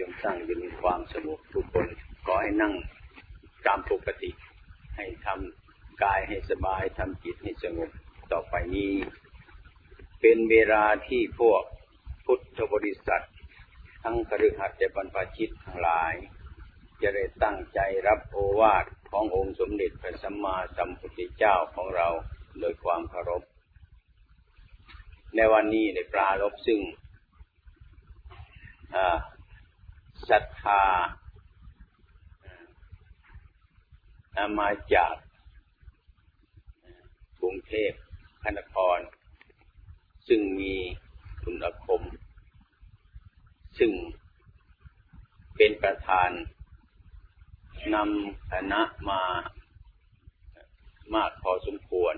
จงสร้างยู่ในความสงบทุกคนขอให้นั่งตามปกติ ให้ทำกายให้สบายทำจิตให้สงบต่อไปนี้ เป็นเวลาที่พวกพุทธบริษัท ทั้งคฤหัสถ์และบรรพชิตทั้งหลาย จะได้ตั้งใจรับโอวาทขององค์สมเด็จพระสัมมาสัมพุทธเจ้าของเราโดยความเคารพ ในวันนี้ในปลารบซึ่ง อ่า ศรัทธามาจากกรุงเทพพระนคร ซึ่งมีคุณคม ซึ่งเป็นประธานนำคณะมามากพอสมควร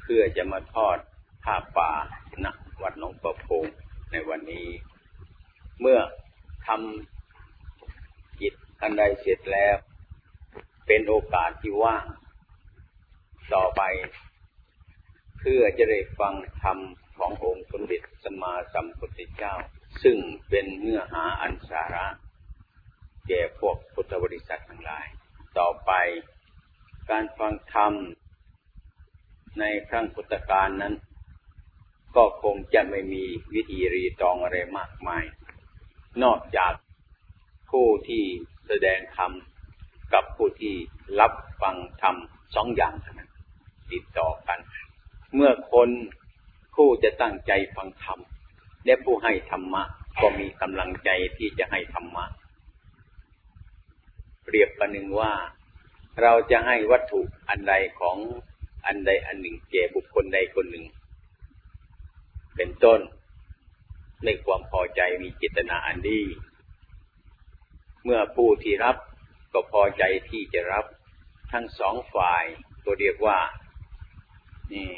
เพื่อจะมาทอดผ้าป่าณวัดหนองประพงในวันนี้ เมื่อ ทำจิตอันใดเสร็จแล้ว เป็นโอกาสที่ว่าง ต่อไป เพื่อจะได้ฟังธรรมขององค์สมเด็จสมมาสัมพุทธเจ้า ซึ่งเป็นเนื้อหาอันสาระ แก่พวกพุทธบริษัททั้งหลาย ต่อไป การฟังธรรมในครั้งพุทธกาลนั้น ก็คงจะไม่มีวิธีรีตองอะไรมากมาย นอกจากผู้ที่แสดงธรรมกับผู้ที่รับฟังธรรมสองอย่างเท่านั้นติดต่อกัน เมื่อคนผู้จะตั้งใจฟังธรรมและผู้ให้ธรรมะ ก็มีกำลังใจที่จะให้ธรรมะ เปรียบประหนึ่งว่าเราจะให้วัตถุอันใดของอันใดอันหนึ่งแก่บุคคลใดคนหนึ่งเป็นต้น ในความพอใจมีจิตนาอันดีเมื่อผู้ที่รับก็พอใจที่จะรับทั้งสองฝ่ายก็เรียกว่านี่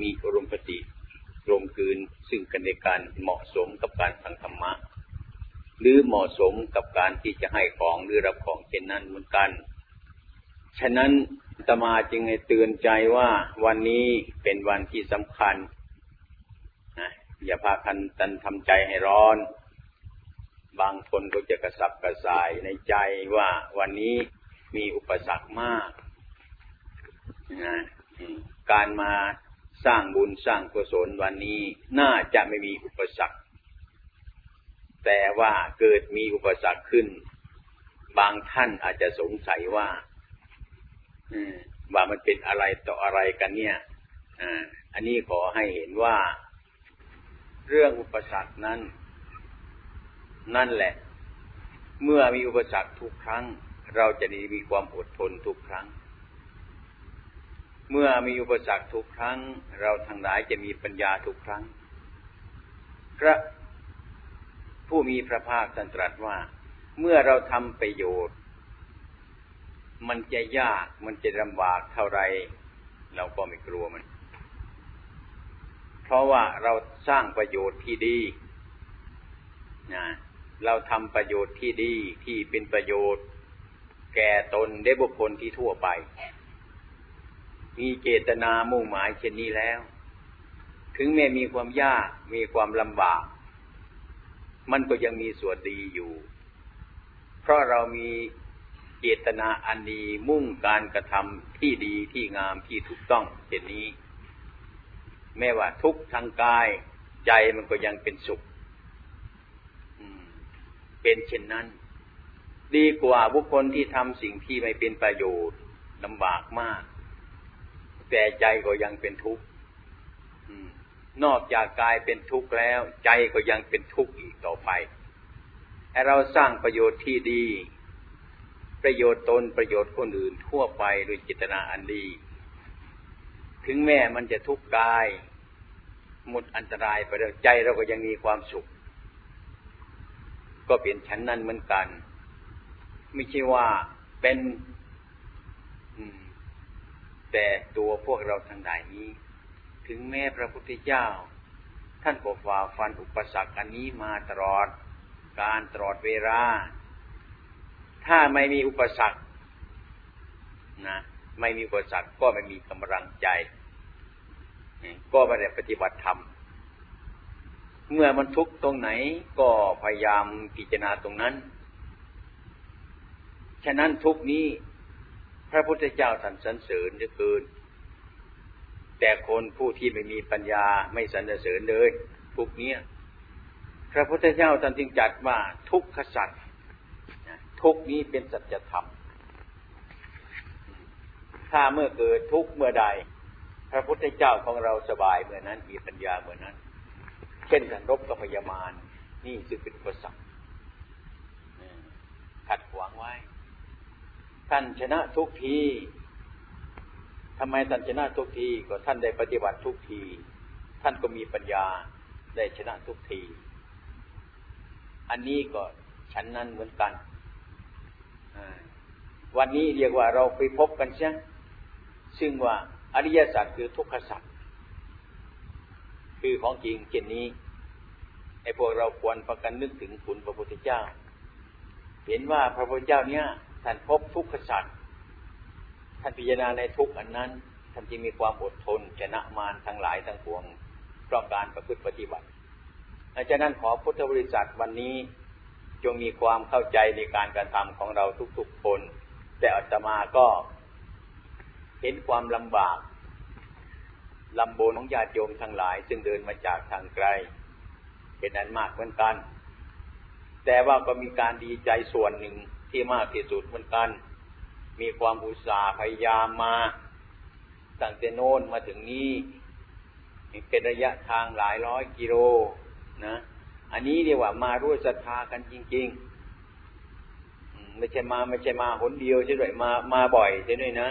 มีอารมณ์ปฏิรวมคืนซึ่งกันในการเหมาะสมกับการฟังธรรมะ หรือเหมาะสมกับการที่จะให้ของหรือรับของเช่นนั้นเหมือนกัน ฉะนั้นตมาจึงให้เตือนใจว่าวันนี้เป็นวันที่สำคัญ อย่าพาคันตันทำใจให้ร้อน บางคนก็จะกระสับกระส่ายในใจว่าวันนี้มีอุปสรรคมากนะการมาสร้างบุญสร้างกุศลวันนี้น่าจะไม่มีอุปสรรค แต่ว่าเกิดมีอุปสรรคขึ้น บางท่านอาจจะสงสัยว่าว่ามันเป็นอะไรต่ออะไรกันเนี่ยอันนี้ขอให้เห็นว่า เรื่องอุปสรรคนั้น นั่นแหละ เมื่อมีอุปสรรคทุกครั้ง เราจะมีความอดทนทุกครั้ง เมื่อมีอุปสรรคทุกครั้ง เราทั้งหลายจะมีปัญญาทุกครั้ง พระผู้มีพระภาคตรัสว่า เมื่อเราทำประโยชน์ มันจะยากมันจะลำบากเท่าไร เราก็ไม่กลัวมัน เพราะว่าเราสร้างประโยชน์ที่ดีนะเราทำประโยชน์ที่ดีที่เป็นประโยชน์ แก่ตนได้บุคคลที่ทั่วไป มีเจตนามุ่งหมายเช่นนี้แล้ว ถึงแม้มีความยากมีความลำบาก มันก็ยังมีส่วนดีอยู่ เพราะเรามีเจตนาอันดีมุ่งการกระทำที่ดีที่งามที่ถูกต้องเช่นนี้ แม้ว่าทุกทางกาย ใจมันก็ยังเป็นสุขเป็นเช่นนั้น ดีกว่าบุคคลที่ทำสิ่งที่ไม่เป็นประโยชน์ลำบากมาก แต่ใจก็ยังเป็นทุกข์นอกจากกายเป็นทุกข์แล้ว ใจก็ยังเป็นทุกข์อีกต่อไปให้เราสร้างประโยชน์ที่ดี ประโยชน์ตนประโยชน์คนอื่นทั่วไปโดยจิตนาอันดี ถึงแม้มันจะทุกข์กาย หมดอันตรายไปแล้วใจเราก็ยังมีความสุข ก็เป็นชั้นนั้นเหมือนกัน ไม่ใช่ว่าเป็นแต่ตัวพวกเราทั้งหลายนี้ ถึงแม้พระพุทธเจ้า ท่านก็ฝ่าฟันอุปสรรคอันนี้มาตลอด การตลอดเวลาถ้าไม่มีอุปสรรคนะไม่มีอุปสรรคก็ไม่มีกำลังใจ ก็ไม่ได้ปฏิบัติธรรมเมื่อมันทุกข์ตรงไหนก็พยายามพิจารณาตรงนั้น ฉะนั้นทุกนี้ พระพุทธเจ้าท่านสรรเสริญเหลือเกินแต่คนผู้ที่ไม่มีปัญญาไม่สรรเสริญเลย ทุกเนี้ยพระพุทธเจ้าท่านจึงจัดว่าทุกขสัตว์ทุกนี้เป็นสัจธรรม ถ้าเมื่อเกิดทุกเมื่อใด พระพุทธเจ้าของเราสบายเมื่อนั้นมีปัญญาเมื่อนั้น เช่นกันรบกับพยามารนี่จึงเป็นอุปสรรคขัดขวางไว้ ท่านชนะทุกทีทำไมท่านชนะทุกทีก็ท่านได้ปฏิบัติทุกที ท่านก็มีปัญญาได้ชนะทุกที อันนี้ก็ฉันนั้นเหมือนกันวันนี้เรียกว่าเราไปพบกันใช่ซึ่งว่า อริยสัจคือทุกขสัจคือของจริงเช่นนี้ไอ้พวกเราควรประกันนึกถึงคุณพระพุทธเจ้า เห็นว่าพระพุทธเจ้าเนี้ยท่านพบทุกขสัตว์ท่านพิจารณาในทุกอันนั้นท่านจึงมีความอดทนชนะมารทั้งหลายทั้งปวงเพราะการประพฤติปฏิบัติดังนั้นขอพุทธบริษัทวันนี้จงมีความเข้าใจในการการทำของเราทุกๆคน แต่อัตมาก็ ห็นความลำบากลำบนของญาติโยมทั้งหลาย ซึ่งเดินมาจากทางไกล เป็นนั้นมากเหมือนกัน แต่ว่าก็มีการดีใจส่วนหนึ่งที่มากที่สุดเหมือนกัน มีความอุตสาห์พยายามมาตั้งแต่โน้นมาถึงนี้เป็นระยะทางหลายร้อยกิโลนะ อันนี้เรียกว่ามารู้ศรัทธากันจริง ๆ ไม่ใช่มาไม่ใช่มาหนเดียวใช่ไหมมามาบ่อยใช่ไหมนะ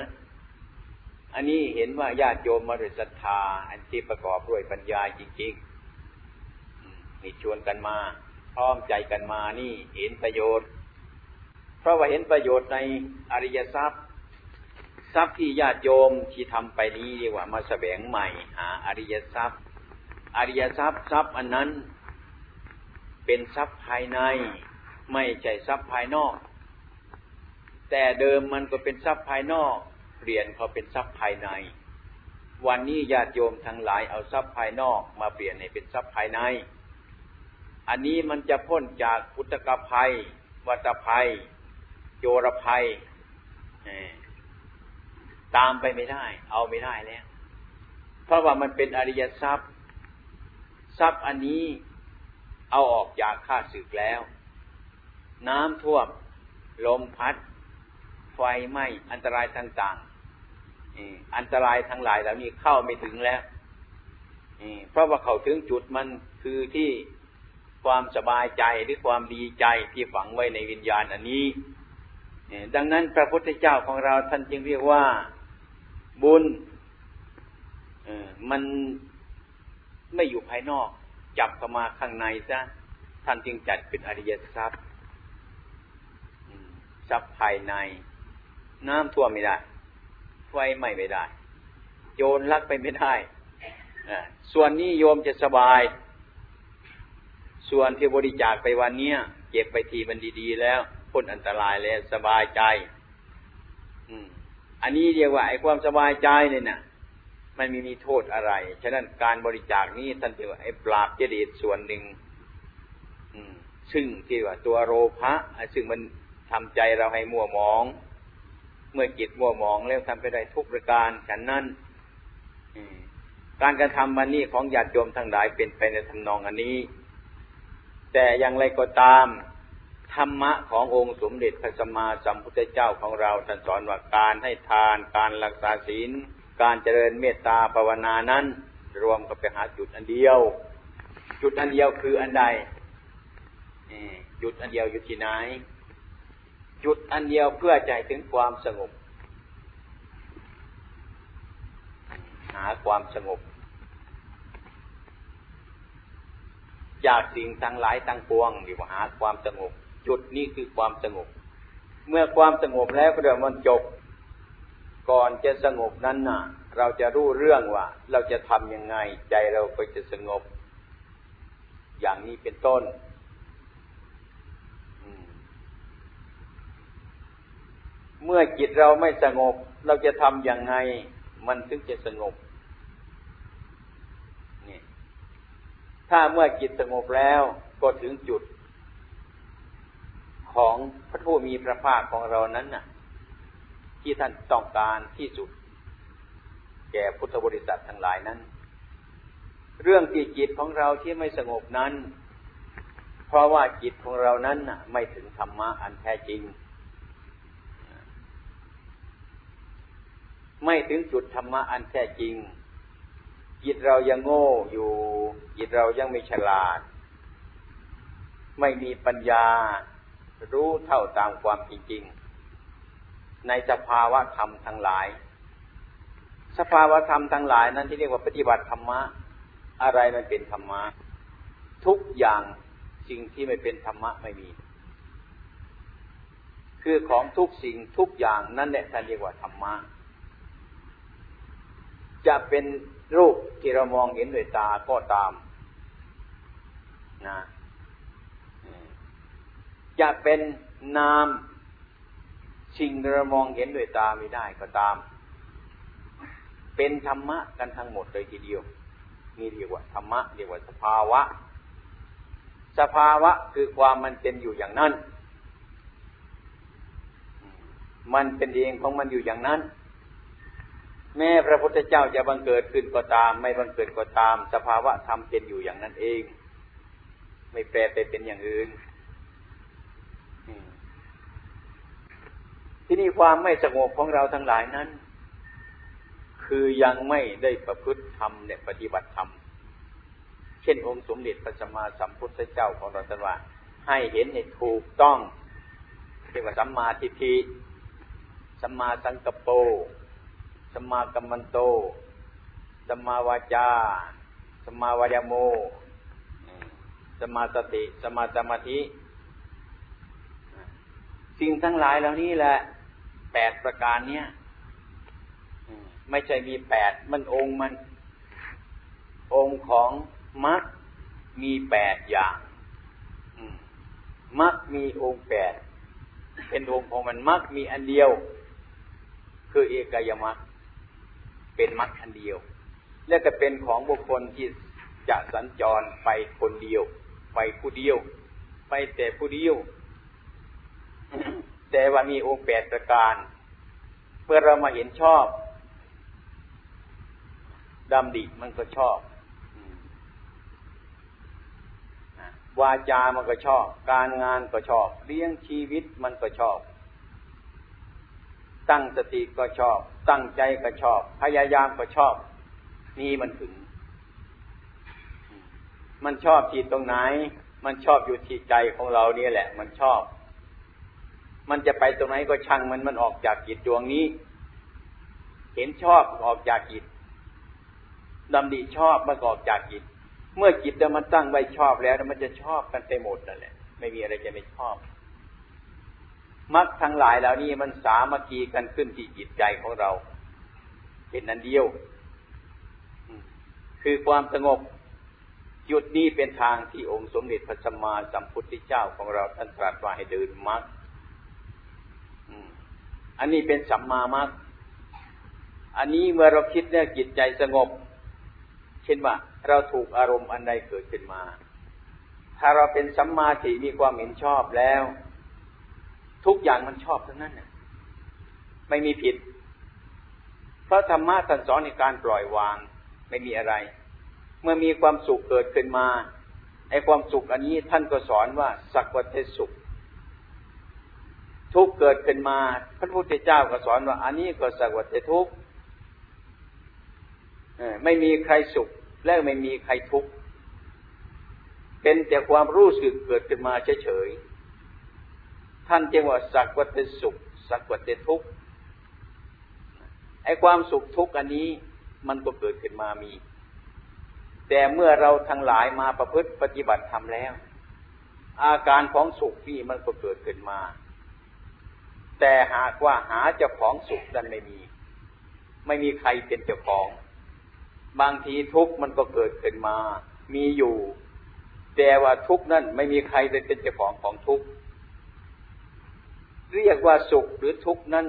อันนี้เห็นว่าญาติโยมมาด้วยศรัทธา อันที่ประกอบด้วยปัญญาจริงๆนี่ชวนกันมา พร้อมใจกันมานี่เห็นประโยชน์ เพราะว่าเห็นประโยชน์ในอริยทรัพย์ ทรัพย์ที่ญาติโยมที่ทำไปนี้เรียกว่ามาแสวงใหม่หาอริยทรัพย์ อริยทรัพย์ทรัพย์อันนั้น เป็นทรัพย์ภายใน ไม่ใช่ทรัพย์ภายนอก แต่เดิมมันก็เป็นทรัพย์ภายนอก เปลี่ยนเขาเป็นทรัพย์ภายใน วันนี้ญาติโยมทั้งหลายเอาทรัพย์ภายนอกมาเปลี่ยนให้เป็นทรัพย์ภายใน อันนี้มันจะพ้นจากพุทธกภัย วัตภัย โจรภัยตามไปไม่ได้ เอาไม่ได้แล้ว เพราะว่ามันเป็นอริยทรัพย์ ทรัพย์อันนี้เอาออกจากข้าศึกแล้ว น้ำท่วม ลมพัด ไฟไหม้อันตรายต่าง อันตรายทั้งหลายเหล่านี้เข้าไม่ถึงแล้วเพราะว่าเขาถึงจุดมันคือที่ความสบายใจหรือความดีใจที่ฝังไว้ในวิญญาณอันนี้ดังนั้นพระพุทธเจ้าของเราท่านจึงเรียกว่าบุญมันไม่อยู่ภายนอก จับเข้ามาข้างในซะท่านจึงจัดเป็นอริยทรัพย์ทรัพย์ภายใน น้ำท่วมไม่ได้ ไฟไหม้ไม่ได้ โยนลักไปไม่ได้ส่วนนี้โยมจะสบาย ส่วนที่บริจาคไปวันนี้เก็บไปทีมันดีๆ แล้วพ้นอันตรายแล้วสบายใจ อืม อันนี้เรียกว่าไอ้ความสบายใจเนี่ยนะมันมีมีโทษอะไร ฉะนั้นการบริจาคนี้ท่านเรียกว่าไอ้ปราบเจดีย์ส่วนหนึ่งซึ่งที่ว่าตัวโรภะซึ่งมันทำใจเราให้มัวมอง เมื่อจิตมัวหมองแล้วทำไปได้ทุกประการฉันนั้นการกระทำมันนี้ของญาติโยมทั้งหลายเป็นไปในทำนองอันนี้ แต่อย่างไรก็ตาม ธรรมะขององค์สมเด็จพระสัมมาสัมพุทธเจ้าของเราท่านสอนว่าการให้ทาน การรักษาศีล การเจริญเมตตาภาวนานั้น รวมกับไปหาจุดอันเดียว จุดอันเดียวคืออันใดจุดอันเดียวอยู่ที่ไหน จุดอันเดียวเพื่อใจถึงความสงบ หาความสงบ จากสิ่งทั้งหลายทั้งปวงดีว่าหาความสงบ จุดนี้คือความสงบ เมื่อความสงบแล้วก็เดี๋ยวมันจบ ก่อนจะสงบนั้นน่ะ เราจะรู้เรื่องว่า เราจะทำยังไง ใจเราก็จะสงบ อย่างนี้เป็นต้น เมื่อจิตเราไม่สงบ เราจะทำอย่างไง มันถึงจะสงบนี่ถ้าเมื่อจิตสงบแล้วก็ถึงจุด ของพระผู้มีพระภาคของเรานั้นน่ะ ที่ท่านต้องการที่สุด แก่พุทธบริษัททั้งหลายนั้น เรื่องที่จิตของเราที่ไม่สงบนั้น เพราะว่าจิตของเรานั้นไม่ถึงธรรมะอันแท้จริง ไม่ถึงจุดธรรมะอันแท้จริง จิตเรายังโง่อยู่ จิตเรายังไม่ฉลาด ไม่มีปัญญา รู้เท่าตามความจริง ในสภาวะธรรมทั้งหลาย สภาวะธรรมทั้งหลายนั้นที่เรียกว่าปฏิบัติธรรมะ อะไรมันเป็นธรรมะ ทุกอย่างสิ่งที่ไม่เป็นธรรมะไม่มี คือของทุกสิ่งทุกอย่างนั่นแหละท่านเรียกว่าธรรมะ จะเป็นรูปที่เรามองเห็นด้วยตาก็ตามนะจะเป็นนามสิ่งเรามองเห็นด้วยตาไม่ได้ก็ตาม เป็นธรรมะกันทั้งหมดเลยทีเดียวนี่เรียกว่าธรรมะเรียกว่าสภาวะ สภาวะคือความมันเป็นอยู่อย่างนั้น มันเป็นเองของมันอยู่อย่างนั้น แม้พระพุทธเจ้าจะบังเกิดขึ้นก็ตาม ไม่บังเกิดก็ตาม สภาวะธรรมเป็นอยู่อย่างนั้นเอง ไม่แปรไปเป็นอย่างอื่นที่นี่ความไม่สงบของเราทั้งหลายนั้น คือยังไม่ได้ประพฤติธรรมเนี่ยปฏิบัติธรรมเช่นองค์สมเด็จพระสัมมาสัมพุทธเจ้าของเราท่านว่า ให้เห็นให้ถูกต้องเรียกว่าสัมมาทิฏฐิสัมมาสังกปร สมากัมมันโต สมาวาจา สมาวายโม สมาสติ สมาสมาธิ สิ่งทั้งหลายเหล่านี้แหละแปดประการเนี้ยไม่ใช่มีแปดมันองค์มัน องค์ของมรรคมีแปดอย่างมรรคมีองค์แปดเป็นองค์ของมันมรรคมีอันเดียว คือเอกายมรรค เป็นมรรคอันเดียว และก็เป็นของบุคคลที่จะสัญจรไปคนเดียว ไปผู้เดียว ไปแต่ผู้เดียว แต่ว่ามีองค์แปดประการเพื่อเรามาเห็นชอบดำดิมันก็ชอบวาจามันก็ชอบ การงานก็ชอบ เลี้ยงชีวิตมันก็ชอบ ตั้งสติก็ชอบ ตั้งใจก็ชอบ พยายามก็ชอบ นี่มันถึง มันชอบที่ตรงไหน มันชอบอยู่ที่ใจของเราเนี่ยแหละ มันชอบ มันจะไปตรงไหนก็ช่างมันมันออกจากจิตดวงนี้ เห็นชอบออกจากจิตดำดีชอบมันออกจากจิต เมื่อจิตมันตั้งไว้ชอบแล้วมันจะชอบกันไปหมดนั่นแหละ ไม่มีอะไรจะไม่ชอบ มรรคทั้งหลายเหล่านี้มันสามัคคีกันขึ้นที่จิตใจของเรา เป็นนันเดียว คือความสงบจุดนี้เป็นทางที่องค์สมเด็จพระสัมมาสัมพุทธเจ้าของเราท่านตรัสว่าให้เดินมรรคอันนี้เป็นสัมมามรรคอันนี้เมื่อเราคิดเนี่ยจิตใจสงบ เช่นว่า เราถูกอารมณ์อันใดเกิดขึ้นมา ถ้าเราเป็นสัมมาทิมีความเห็นชอบแล้ว ทุกอย่างมันชอบทั้งนั้นน่ะไม่มีผิด เพราะธรรมะท่านสอนในการปล่อยวาง ไม่มีอะไร เมื่อมีความสุขเกิดขึ้นมาไอ้ความสุขอันนี้ท่านก็สอนว่าสักวัตสุข ทุกเกิดขึ้นมาพระพุทธเจ้าก็สอนว่า อันนี้ก็สักวัตทุกไม่มีใครสุข และไม่มีใครทุกข์เป็นแต่ความรู้สึกเกิดขึ้นมาเฉยๆ ท่านจึงว่าสักวัตสุข สักวัตทุกข์ไอ้ความสุขทุกข์อันนี้มันก็เกิดขึ้นมามี แต่เมื่อเราทั้งหลายมาประพฤติปฏิบัติทำแล้ว อาการของสุขนี่มันก็เกิดขึ้นมา แต่หากว่าหาเจ้าของสุขนั้นไม่มี ไม่มีใครเป็นเจ้าของ บางทีทุกข์มันก็เกิดขึ้นมา มีอยู่ แต่ว่าทุกข์นั้นไม่มีใครเป็นเจ้าของของทุกข์ เรียกว่าสุขหรือทุกข์นั้น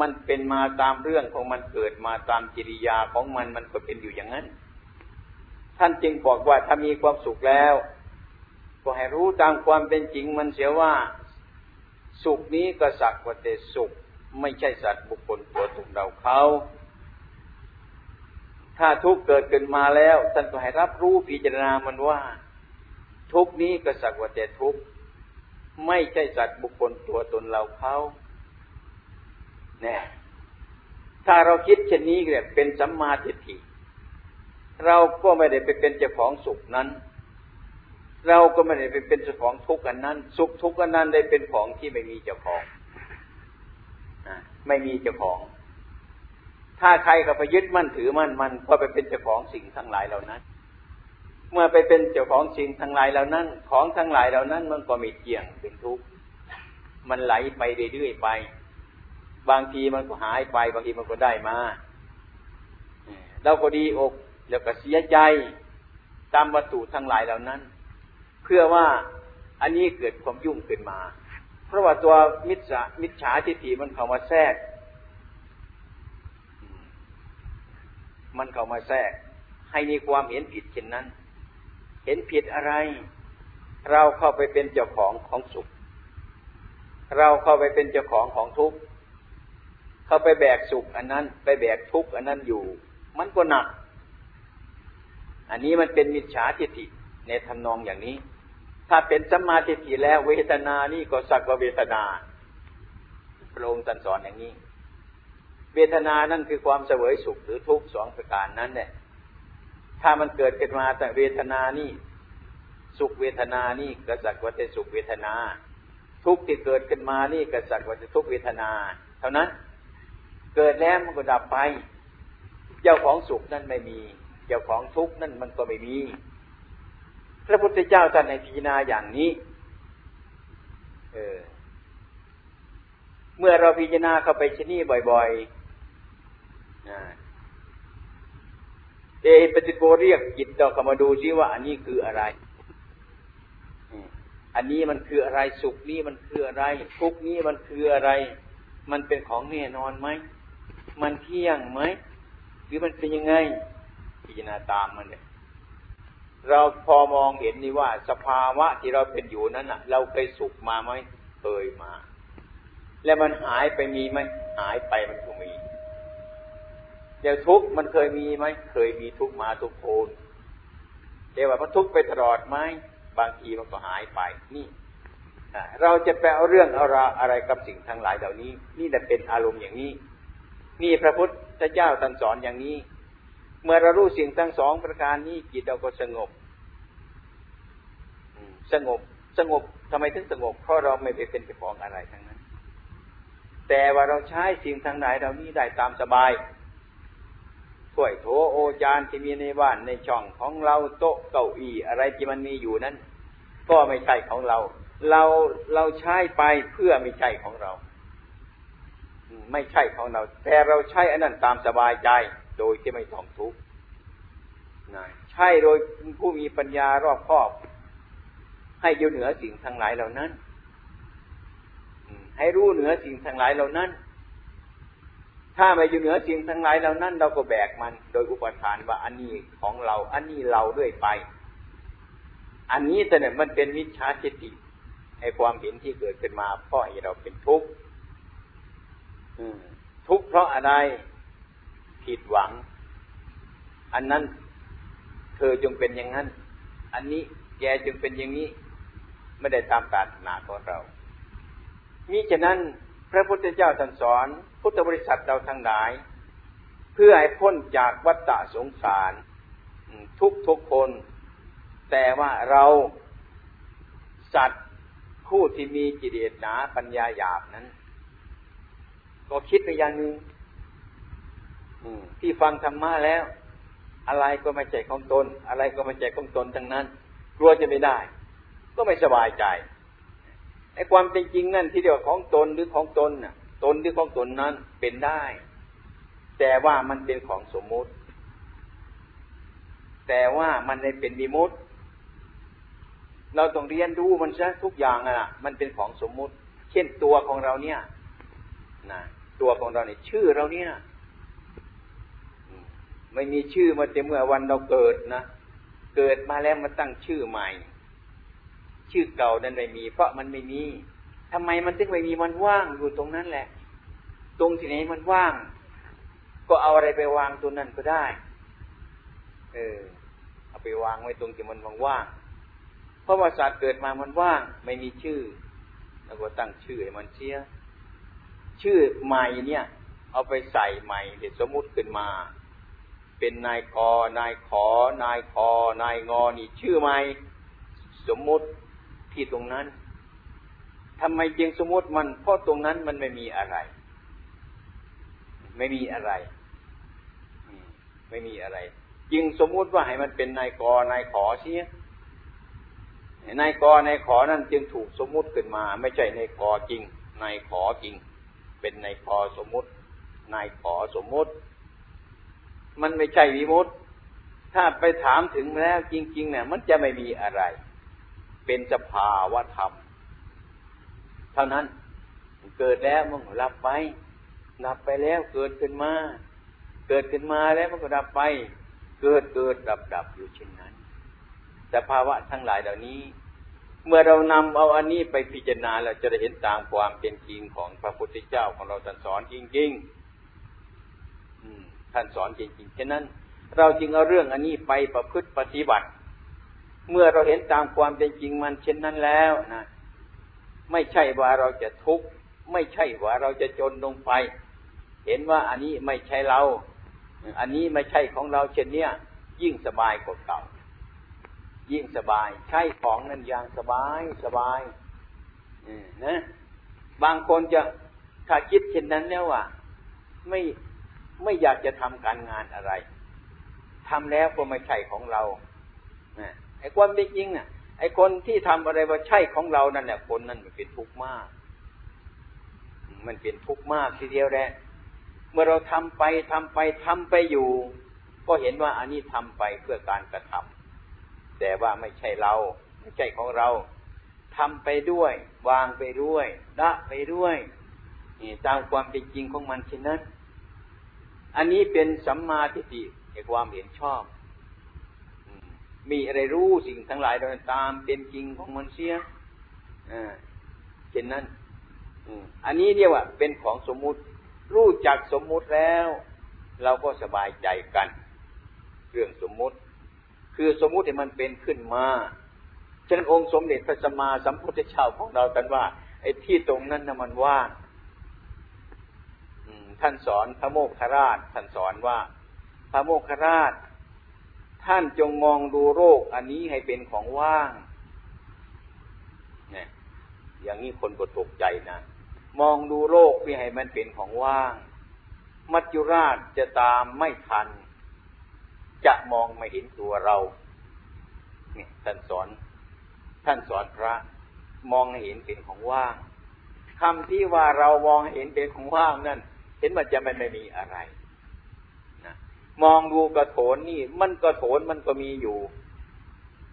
มันเป็นมาตามเรื่องของมันเกิดมาตามกิริยาของมันมันก็เป็นอยู่อย่างนั้น ท่านจึงบอกว่าถ้ามีความสุขแล้ว ก็ให้รู้ตามความเป็นจริงมันเสียว่า สุขนี้ก็สักว่าแต่สุข ไม่ใช่สัตว์บุคคลตัวตนเราเขาถ้าทุกเกิดขึ้นมาแล้วท่านก็ให้รับรู้พิจารณามันว่า ทุกนี้ก็สักว่าแต่ทุก ไม่ใช่สัตว์บุคคลตัวตนเราเขาเนี่ยถ้าเราคิดเช่นนี้เนี่ยเป็นสัมมาทิฏฐิ เราก็ไม่ได้ไปเป็นเจ้าของสุขนั้น เราก็ไม่ได้ไปเป็นเจ้าของทุกข์อันนั้น สุขทุกข์อันนั้นได้เป็นของที่ไม่มีเจ้าของไม่มีเจ้าของ ถ้าใครก็ไปยึดมั่นถือมั่นมันก็ไปเป็นเจ้าของสิ่งทั้งหลายเหล่านั้น เมื่อไปเป็นเจ้าของสิ่งทั้งหลายเหล่านั้น ของทั้งหลายเหล่านั้นมันก็มีเที่ยงเป็นทุกข์มันไหลไปเรื่อยๆไป บางทีมันก็หายไปบางทีมันก็ได้มาเราก็ดีอกแล้วก็เสียใจตามวัตถุทั้งหลายเหล่านั้น เพื่อว่าอันนี้เกิดความยุ่งขึ้นมา เพราะว่าตัวมิจฉามิจฉาทิฏฐิมันเข้ามาแทรก มันเข้ามาแทรก ให้มีความเห็นผิดเช่นนั้น เห็นผิดอะไร เราเข้าไปเป็นเจ้าของของสุข เราเข้าไปเป็นเจ้าของของทุกข์ เข้าไปแบกสุขอันนั้น ไปแบกทุกข์อันนั้นอยู่ มันก็หนัก อันนี้มันเป็นมิจฉาทิฏฐิในทำนองอย่างนี้ ถ้าเป็นสัมมาทิฏฐิแล้วเวทนานี่ก็สักว่าเวทนาพระองค์ตรัสสอนอย่างนี้ เวทนานั่นคือความเสวยสุขหรือทุกข์สองประการนั้นเนี่ย ถ้ามันเกิดขึ้นมาแต่เวทนานี่ สุขเวทนานี่ก็สักว่าจะสุขเวทนา ทุกข์ที่เกิดขึ้นมานี่ก็สักว่าจะทุกขเวทนา เท่านั้น เกิดแล้วมันก็ดับไป เจ้าของสุขนั่นไม่มี เจ้าของทุกข์นั่นมันก็ไม่มี พระพุทธเจ้าท่านในพิจารณาอย่างนี้ เออ เมื่อเราพิจารณาเข้าไปชนี่บ่อยๆ เอปฏิโกเรียกจิตเราเข้ามาดูซิว่า อันนี้คืออะไร อันนี้มันคืออะไรสุขนี้มันคืออะไร ทุกนี้มันคืออะไร มันเป็นของแน่นอนไหม มันเที่ยงไหม หรือมันเป็นยังไง พิจารณาตามมันเนี่ย เราพอมองเห็นนี่ว่า สภาวะที่เราเป็นอยู่นั้นอะ เราเคยสุขมาไหมเคยมา แล้วมันหายไปมีไหม หายไปมันก็มี เดี๋ยวทุกมันเคยมีไหมเคยมีทุกมาทุกโคนแต่ว่ามันทุกไปตลอดไหมบางทีมันก็หายไปนี่เราจะไปเอาเรื่องเอารอะไรกับสิ่งทั้งหลายเหล่านี้ นี่แต่เป็นอารมณ์อย่างนี้ นี่พระพุทธเจ้าตรัสสอนอย่างนี้ เมื่อเรารู้สิ่งทั้งสองประการนี้จิตเราก็สงบสงบสงบทำไมถึงสงบ เพราะเราไม่ไปเป็นเจ้าของอะไรทั้งนั้น แต่ว่าเราใช้สิ่งทั้งหลายเรานี้ได้ตามสบาย ถ้วยโถโอจานที่มีในบ้านในช่องของเราโต๊ะเก้าอี้อะไรที่มันมีอยู่นั้น ก็ไม่ใช่ของเรา เราเราใช้ไปเพื่อไม่ใช่ของเรา ไม่ใช่ของเรา แต่เราใช้อันนั้นตามสบายใจ โดยที่ไม่ต้องทุกข์ใช่โดยผู้มีปัญญารอบคอบ ให้อยู่เหนือสิ่งทั้งหลายเหล่านั้น ให้รู้เหนือสิ่งทั้งหลายเหล่านั้น ถ้าไม่อยู่เหนือสิ่งทั้งหลายเหล่านั้น เราก็แบกมัน โดยอุปทานว่าอันนี้ของเรา อันนี้เราด้วยไป อันนี้แต่เนี่ยมันเป็นมิจฉาทิฏฐิให้ความเห็นที่เกิดขึ้นมาเพราะให้เราเป็นทุกข์ทุกข์เพราะอะไรผิดหวัง อันนั้นเธอจงเป็นอย่างนั้น อันนี้แกจึงเป็นอย่างนี้ ไม่ได้ตามปรารถนาของเรามิฉะนั้น พระพุทธเจ้าท่านสอน พุทธบริษัทเราทั้งหลาย เพื่อให้พ้นจากวัฏฏะสงสาร ทุกทุกคน แต่ว่าเราสัตว์ผู้ที่มีจิตเดชหนาปัญญาหยาบนั้น ก็คิดไปอย่างหนึ่งที่ฟังธรรมะแล้ว อะไรก็ไม่ใช่ของตน อะไรก็ไม่ใช่ของตนทั้งนั้น กลัวจะไม่ได้ ก็ไม่สบายใจ ไอ้ความเป็นจริงนั่นที่เรียกว่าของตนหรือของตนน่ะ ตนหรือของตนนั้นเป็นได้ แต่ว่ามันเป็นของสมมุติ แต่ว่ามันในเป็นมีมุติ เราต้องเรียนรู้มันซะทุกอย่างอะ มันเป็นของสมมุติ เช่นตัวของเราเนี่ยนะตัวของเราเนี่ยชื่อเราเนี่ยไม่มีชื่อมาแต่เมื่อวันเราเกิดนะเกิดมาแล้วมาตั้งชื่อใหม่ ชื่อเก่านั้นไม่มี เพราะมันไม่มีทำไมมันถึงไม่มีมันว่างอยู่ตรงนั้นแหละ ตรงที่ไหนมันว่าง ก็เอาอะไรไปวางตัวนั้นก็ได้ เออ เอาไปวางไว้ตรงที่มันว่างเพราะว่าศาสตว์เกิดมามันว่าง ไม่มีชื่อ แล้วก็ตั้งชื่อให้มันเชียชื่อใหม่เนี่ย เอาไปใส่ใหม่เดี๋ยวสมมุติขึ้นมา เป็นนายกนายขอนายคอนายงอนี่ชื่อใหม่สมมุติ ที่ตรงนั้นทำไมจึงสมมติมัน เพราะตรงนั้นมันไม่มีอะไร ไม่มีอะไร ไม่มีอะไร จึงสมมุติว่าให้มันเป็นนายกนายขอเสียนายกนายขอนั่นจึงถูกสมมุติขึ้นมา ไม่ใช่นายกจริงนายขอจริง เป็นนายกสมมุตินายขอสมมุติ มันไม่ใช่วิมุติถ้าไปถามถึงแล้วจริงๆเนี่ยมันจะไม่มีอะไร เป็นสภาวะธรรม เท่านั้นเกิดแล้วมันก็รับไปดับไปแล้วเกิดขึ้นมา เกิดขึ้นมาแล้วมันก็ดับไป เกิดเกิดดับดับอยู่เช่นนั้นสภาวะทั้งหลายเหล่านี้ เมื่อเรานำเอาอันนี้ไปพิจารณาเราจะได้เห็นตามความเป็นจริงของพระพุทธเจ้าของเราท่านสอนจริงๆท่านสอนจริงๆฉะนั้น เราจึงเอาเรื่องอันนี้ไปประพฤติปฏิบัติ เมื่อเราเห็นตามความเป็นจริงมันเช่นนั้นแล้วนะไม่ใช่ว่าเราจะทุกข์ไม่ใช่ว่าเราจะจนลงไป เห็นว่าอันนี้ไม่ใช่เรา อันนี้ไม่ใช่ของเราเช่นเนี้ยยิ่งสบายกว่าเก่า ยิ่งสบาย ใช้ของนั้นอย่างสบายสบายนะบางคนจะถ้าคิดเช่นนั้นแล้วว่าไม่ไม่อยากจะทำการงานอะไรทำแล้วก็ไม่ใช่ของเรา ไอ้ความเป็นจริงอะ ไอ้คนที่ทำอะไรว่าใช่ของเรานั่นแหละคนนั้นมันเป็นทุกข์มาก มันเป็นทุกข์มากทีเดียวแหละเมื่อเราทำไปทำไปทำไปอยู่ ก็เห็นว่าอันนี้ทำไปเพื่อการกระทำแต่ว่าไม่ใช่เรา ไม่ใช่ของเราทำไปด้วย วางไปด้วยละไปด้วยนี่ตามความเป็นจริงของมันเช่นนั้น อันนี้เป็นสัมมาทิฏฐิในความเห็นชอบ มีอะไรรู้สิ่งทั้งหลายโดยตามเป็นจริงของมันเสียเช่นนั้นอันนี้เรียกว่า เป็นของสมมุติ รู้จักสมมุติแล้ว เราก็สบายใจกัน เรื่องสมมุติ คือสมมุติที่มันเป็นขึ้นมาฉะนั้นองค์สมเด็จพระสัมมาสัมพุทธเจ้าของเรากันว่าไอ้ที่ตรงนั้นน่ะมันว่างท่านสอนพระโมคคราช ท่านสอนว่า พระโมคคราช ท่านจงมองดูโรคอันนี้ให้เป็นของว่างเนี่ยอย่างนี้คนก็ตกใจนะ มองดูโรคที่ให้มันเป็นของว่าง มัจจุราชจะตามไม่ทัน จะมองไม่เห็นตัวเราเนี่ยท่านสอน ท่านสอนพระ มองให้เห็นเป็นของว่างคำที่ว่าเรามองเห็นเป็นของว่างนั่น เห็นมันจะไม่ไม่มีอะไร มองดูกระโถนนี่ มันกระโถนมันก็มีอยู่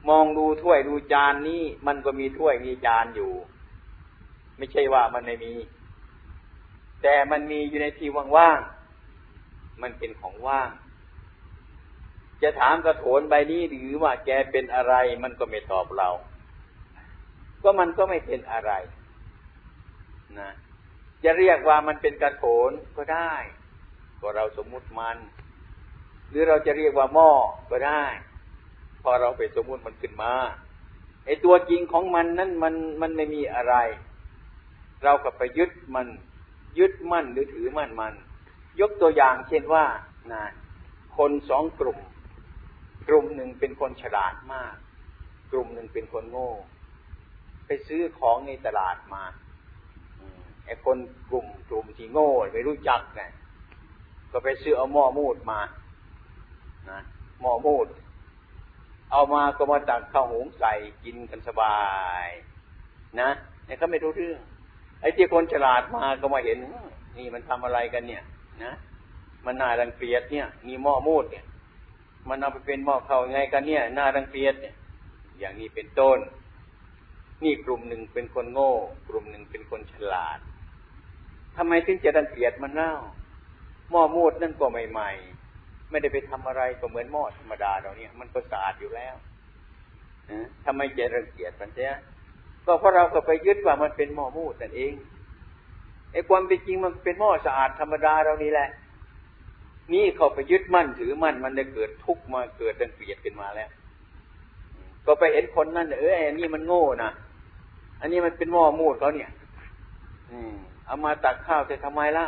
มองดูถ้วยดูจานนี่มันก็มีถ้วยมีจานอยู่ ไม่ใช่ว่ามันไม่มี แต่มันมีอยู่ในที่ว่างๆมันเป็นของว่าง จะถามกระโถนใบนี้หรือว่าแกเป็นอะไร มันก็ไม่ตอบเรา ก็มันก็ไม่เป็นอะไร นะจะเรียกว่ามันเป็นกระโถนก็ได้ ก็เราสมมุติมัน หรือเราจะเรียกว่าหม้อก็ได้ พอเราไปสมมุติมันขึ้นมาไอ้ตัวจริงของมันนั้นมันมันไม่มีอะไร เราก็ไปยึดมัน ยึดมั่นหรือถือมั่นมัน ยกตัวอย่างเช่นว่านะคนสองกลุ่ม กลุ่มหนึ่งเป็นคนฉลาดมาก กลุ่มหนึ่งเป็นคนโง่ ไปซื้อของในตลาดมาไอ้คนกลุ่มกลุ่มที่โง่ไม่รู้จักไงก็ไปซื้อเอาหม้อมูดมา นะหม้อมูด เอามาก็มาตักข้าวหุงใส่กินกันสบาย นะเนี่ยเขาไม่รู้เรื่อง ไอ้ที่คนฉลาดมาก็มาเห็น นี่มันทำอะไรกันเนี่ย นะมันน่ารังเกียจเนี่ยมีหม้อมูดเนี่ย มันเอาไปเป็นหม้อข้าวไงกันเนี่ยน่ารังเกียจเนี่ย อย่างนี้เป็นต้น นี่กลุ่มหนึ่งเป็นคนโง่ กลุ่มหนึ่งเป็นคนฉลาดทำไมถึงจะรังเกียจมันเล่าหม้อมูดนั่นก็ใหม่ ๆ ไม่ได้ไปทำอะไรก็เหมือนหม้อธรรมดาเราเนี่ยมันก็สะอาดอยู่แล้วทำไมจะรังเกียจมันเสียก็เพราะเราก็ไปยึดว่ามันเป็นหม้อมูดนั่นเองไอ้ความเป็นจริงมันเป็นหม้อสะอาดธรรมดาเรานี่แหละ นี่เขาไปยึดมั่นถือมั่นมันได้เกิดทุกข์มาเกิดดังเกลียดขึ้นมาแล้ว ก็ไปเห็นคนนั่นเออไอ้นี่มันโง่นะอันนี้มันเป็นหม้อมูดเขาเนี่ย อืมเอามาตักข้าวจะทำไมล่ะ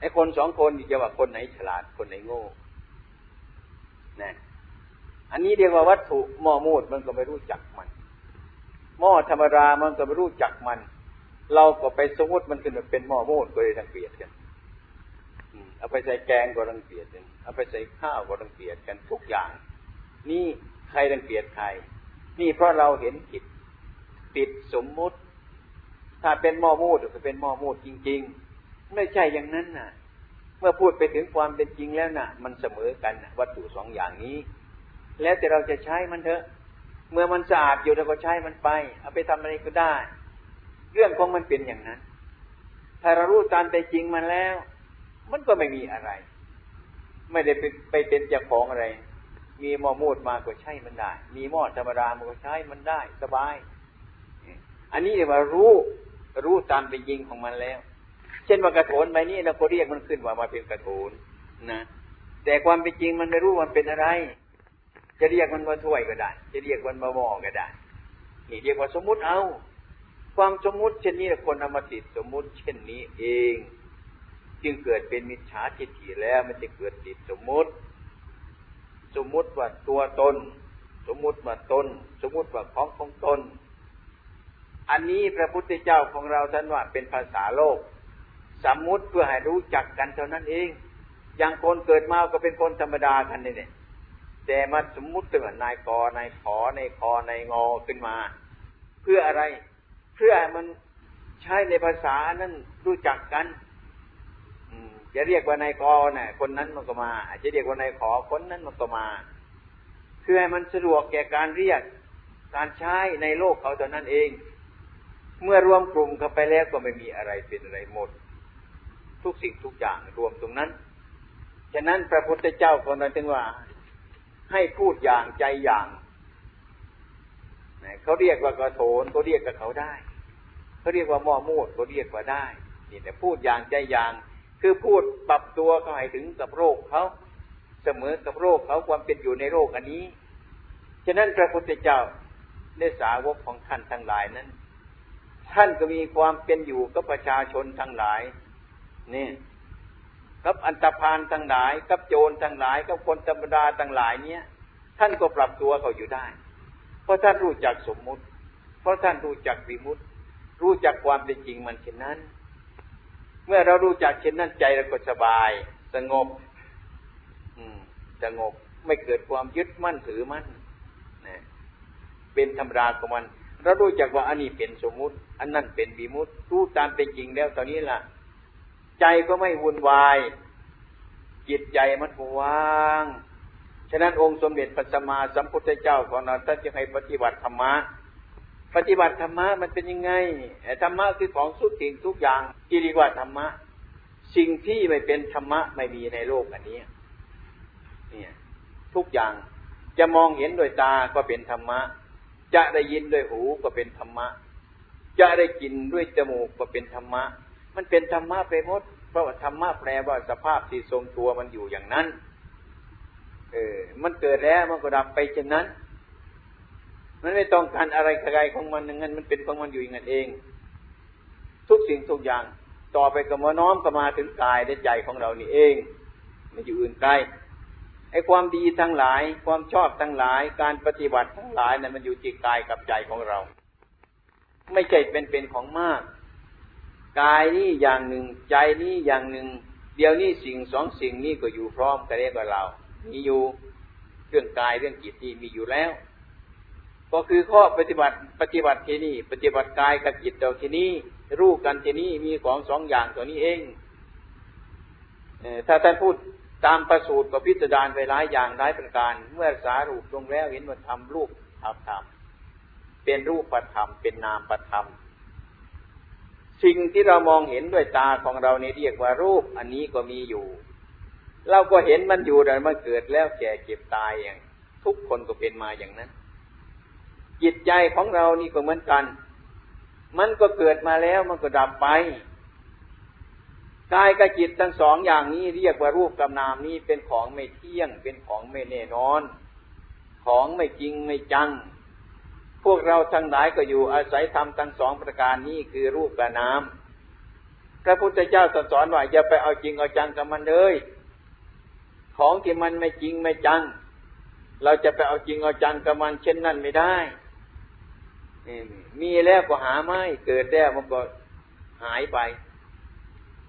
ไอ้คนสองคนจะว่าคนไหนฉลาดคนไหนโง่นะอันนี้เรียกว่าวัตถุหม้อมูดมันก็ไม่รู้จักมัน หม้อธรรมดามันก็ไม่รู้จักมัน เราก็ไปสมมติมันขึ้นมาเป็นหม้อมูดก็เลยรังเกียจกันเอาไปใส่แกงก็รังเกียจกันเอาไปใส่ข้าวก็รังเกียจกันทุกอย่าง นี่ใครรังเกียจใคร นี่เพราะเราเห็นผิดติดสมมุติ ถ้าเป็นหม้อมูดก็เป็นหม้อมูดจริง ๆ ไม่ใช่อย่างนั้นน่ะ เมื่อพูดไปถึงความเป็นจริงแล้วน่ะ มันเสมอกันวัตถุสองอย่างนี้ แล้วแต่เราจะใช้มันเถอะ เมื่อมันสะอาดอยู่เราก็ใช้มันไป เอาไปทำอะไรก็ได้ เรื่องของมันเป็นอย่างนั้น ถ้าเรารู้ตามเป็นจริงมันแล้ว มันก็ไม่มีอะไร ไม่ได้ไปไปเป็นเจ้าของอะไร มีหม้อมูดมาก็ใช้มันได้ มีหม้อธรรมดามันก็ใช้มันได้ สบาย อันนี้เรียกว่ารู้รู้ตามเป็นจริงของมันแล้ว เช่นว่ากระโถนใบนี้เราก็เรียกมันขึ้นว่ามาเป็นกระโถนนะแต่ความเป็นจริงมันไม่รู้มันเป็นอะไร จะเรียกมันว่าถ้วยก็ได้ จะเรียกมันมาหม้อก็ได้นี่เรียกว่าสมมุติเอา ความสมมุติเช่นนี้คนเอามาติดสมมุติ เช่นนี้เอง จึงเกิดเป็นมิจฉาทิฏฐิแล้วมันจะเกิดติดสมมุติ สมมุติว่าตัวตน สมมุติว่าตน สมมุติว่าของของตน อันนี้พระพุทธเจ้าของเราท่านว่าเป็นภาษาโลก สมมุติเพื่อให้รู้จักกันเท่านั้นเอง อย่างคนเกิดมาก็เป็นคนธรรมดากันนี่เนี่ยแต่มาสมมุติเตือนนายกนายขอนายคอนายงอขึ้นมา เพื่ออะไร เพื่อมันใช้ในภาษานั้นรู้จักกันจะเรียกว่านายกอน่ะ คนนั้นมันก็มาจจะเรียกว่านายขอคนนั้นมันก็มาเพื่อให้มันสะดวกแก่การเรียกการใช้ในโลกเขาเท่านั้นเอง เมื่อรวมกลุ่มเข้าไปแล้วก็ไม่มีอะไรเป็นอะไรหมด ทุกสิ่งทุกอย่างรวมตรงนั้น ฉะนั้นพระพุทธเจ้าคนนั้นจึงว่า ให้พูดอย่างใจอย่างเขาเรียกว่ากระโถนเขาเรียกกับเขาได้ เขาเรียกว่าหม้อมูดเขาเรียกว่าได้นี่แต่พูดอย่างใจอย่าง คือพูดปรับตัวเขาให้ถึงกับโรคเขาเสมอกับโรคเขาความเป็นอยู่ในโรคอันนี้ ฉะนั้นพระพุทธเจ้าได้สาวกของท่านทั้งหลายนั้น ท่านก็มีความเป็นอยู่กับประชาชนทั้งหลาย นี่กับอันตรพานทั้งหลาย กับโจรทั้งหลาย กับคนธรรมดาทั้งหลายเนี้ยท่านก็ปรับตัวเขาอยู่ได้ เพราะท่านรู้จักสมมุติ เพราะท่านรู้จักวิมุตติรู้จักความเป็นจริงมันเช่นนั้น เมื่อเรารู้จักเช่นนั้นใจเราก็สบาย สงบ อืมสงบไม่เกิดความยึดมั่นถือมั่นนะเป็นธรรมดาของมันเรารู้จักว่าอันนี้เป็นสมมุติ อันนั้นเป็นบีมุติรู้ตามเป็นจริงแล้วตอนนี้ล่ะ ใจก็ไม่วุ่นวาย จิตใจมันว่าง ฉะนั้นองค์สมเด็จพระสัมมาสัมพุทธเจ้าของเราท่านจะให้ปฏิบัติธรรมะ ปฏิบัติธรรมะมันเป็นยังไงธรรมะคือของสุดสิ่งทุกอย่างที่เรียกว่าธรรมะ สิ่งที่ไม่เป็นธรรมะไม่มีในโลกอันนี้ เนี่ย ทุกอย่างจะมองเห็นโดยตาก็เป็นธรรมะ จะได้ยินด้วยหูก็เป็นธรรมะ จะได้กินด้วยจมูกก็เป็นธรรมะ มันเป็นธรรมะไปหมดเพราะว่าธรรมะแปลว่าสภาพที่ทรงตัวมันอยู่อย่างนั้น เออ มันเกิดแล้วมันก็ดับไปเช่นนั้น มันไม่ต้องการอะไรใครของมันอย่างนั้นมันเป็นของมันอยู่อย่างนั้นเอง ทุกสิ่งทุกอย่าง ต่อไปก็มาน้อมก็มาถึงกายและใจของเรานี่เองไม่อยู่อื่นไกลไอ้ความดีทั้งหลาย ความชอบทั้งหลาย การปฏิบัติทั้งหลายนะั้นมันอยู่ที่กายกับใจของเรา ไม่ใช่เป็นเป็นของมาก กายนี่อย่างหนึ่งใจนี่อย่างหนึ่ง เดี๋ยวนี้สิ่งสองสิ่งนี้ก็อยู่พร้อมกันเรียกว่าเรา มีอยู่เรื่องกายเรื่องจิตนี่มีอยู่แล้ว ก็คือข้อปฏิบัติปฏิบัติที่นี่ ปฏิบัติกายกับจิตเราที่นี่รู้กันที่นี่มีของสองอย่างตัวนี้เองถ้าท่านพูดตามประสูตรก็พิจารณาไปหลายอย่างหลายประการ เมื่อสารูปลงแล้วเห็นว่าทำรูปทำธรรมเป็นรูปประธรรมเป็นนามประธรรม สิ่งที่เรามองเห็นด้วยตาของเราเนี่เรียกว่ารูป อันนี้ก็มีอยู่ เราก็เห็นมันอยู่แต่มันเกิดแล้วแก่เก็บตายอย่าง ทุกคนก็เป็นมาอย่างนั้น จิตใจของเรานี่ก็เหมือนกัน มันก็เกิดมาแล้วมันก็ดับไปกายกับจิตทั้งสองอย่างนี้เรียกว่ารูปกับนามนี้เป็นของไม่เที่ยง เป็นของไม่แน่นอน ของไม่จริงไม่จัง พวกเราทั้งหลายก็อยู่อาศัยธรรมทั้งสองประการนี้คือรูปกับนามพระพุทธเจ้าสอนว่าอย่าไปเอาจริงเอาจังกับมันเลยของที่มันไม่จริงไม่จัง เราจะไปเอาจริงเอาจังกับมันเช่นนั้นไม่ได้มีแล้วก็หาไม่เกิดแล้วมันก็หายไป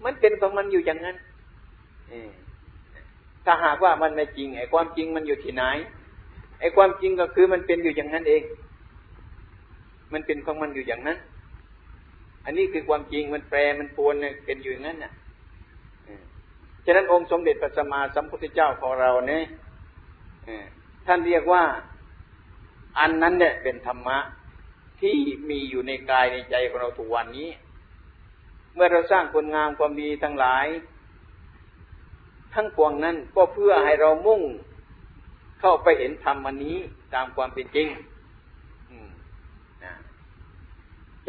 มันเป็นของมันอยู่อย่างนั้นถ้าหากว่ามันไม่จริงไอ้ความจริงมันอยู่ที่ไหนไอ้ความจริงก็คือมันเป็นอยู่อย่างนั้นเอง มันเป็นของมันอยู่อย่างนั้น อันนี้คือความจริงมันแปรมันปวนเนี่ยเป็นอยู่อย่างนั้นน่ะฉะนั้นองค์สมเด็จพระสัมมาสัมพุทธเจ้าของเราเนี่ยท่านเรียกว่า อันนั้นเนี่ยเป็นธรรมะที่มีอยู่ในกายในใจของเราทุกวันนี้ เมื่อเราสร้างคุณงามความดีทั้งหลาย ทั้งปวงนั้นก็เพื่อให้เรามุ่งเข้าไปเห็นธรรมอันนี้ตามความเป็นจริง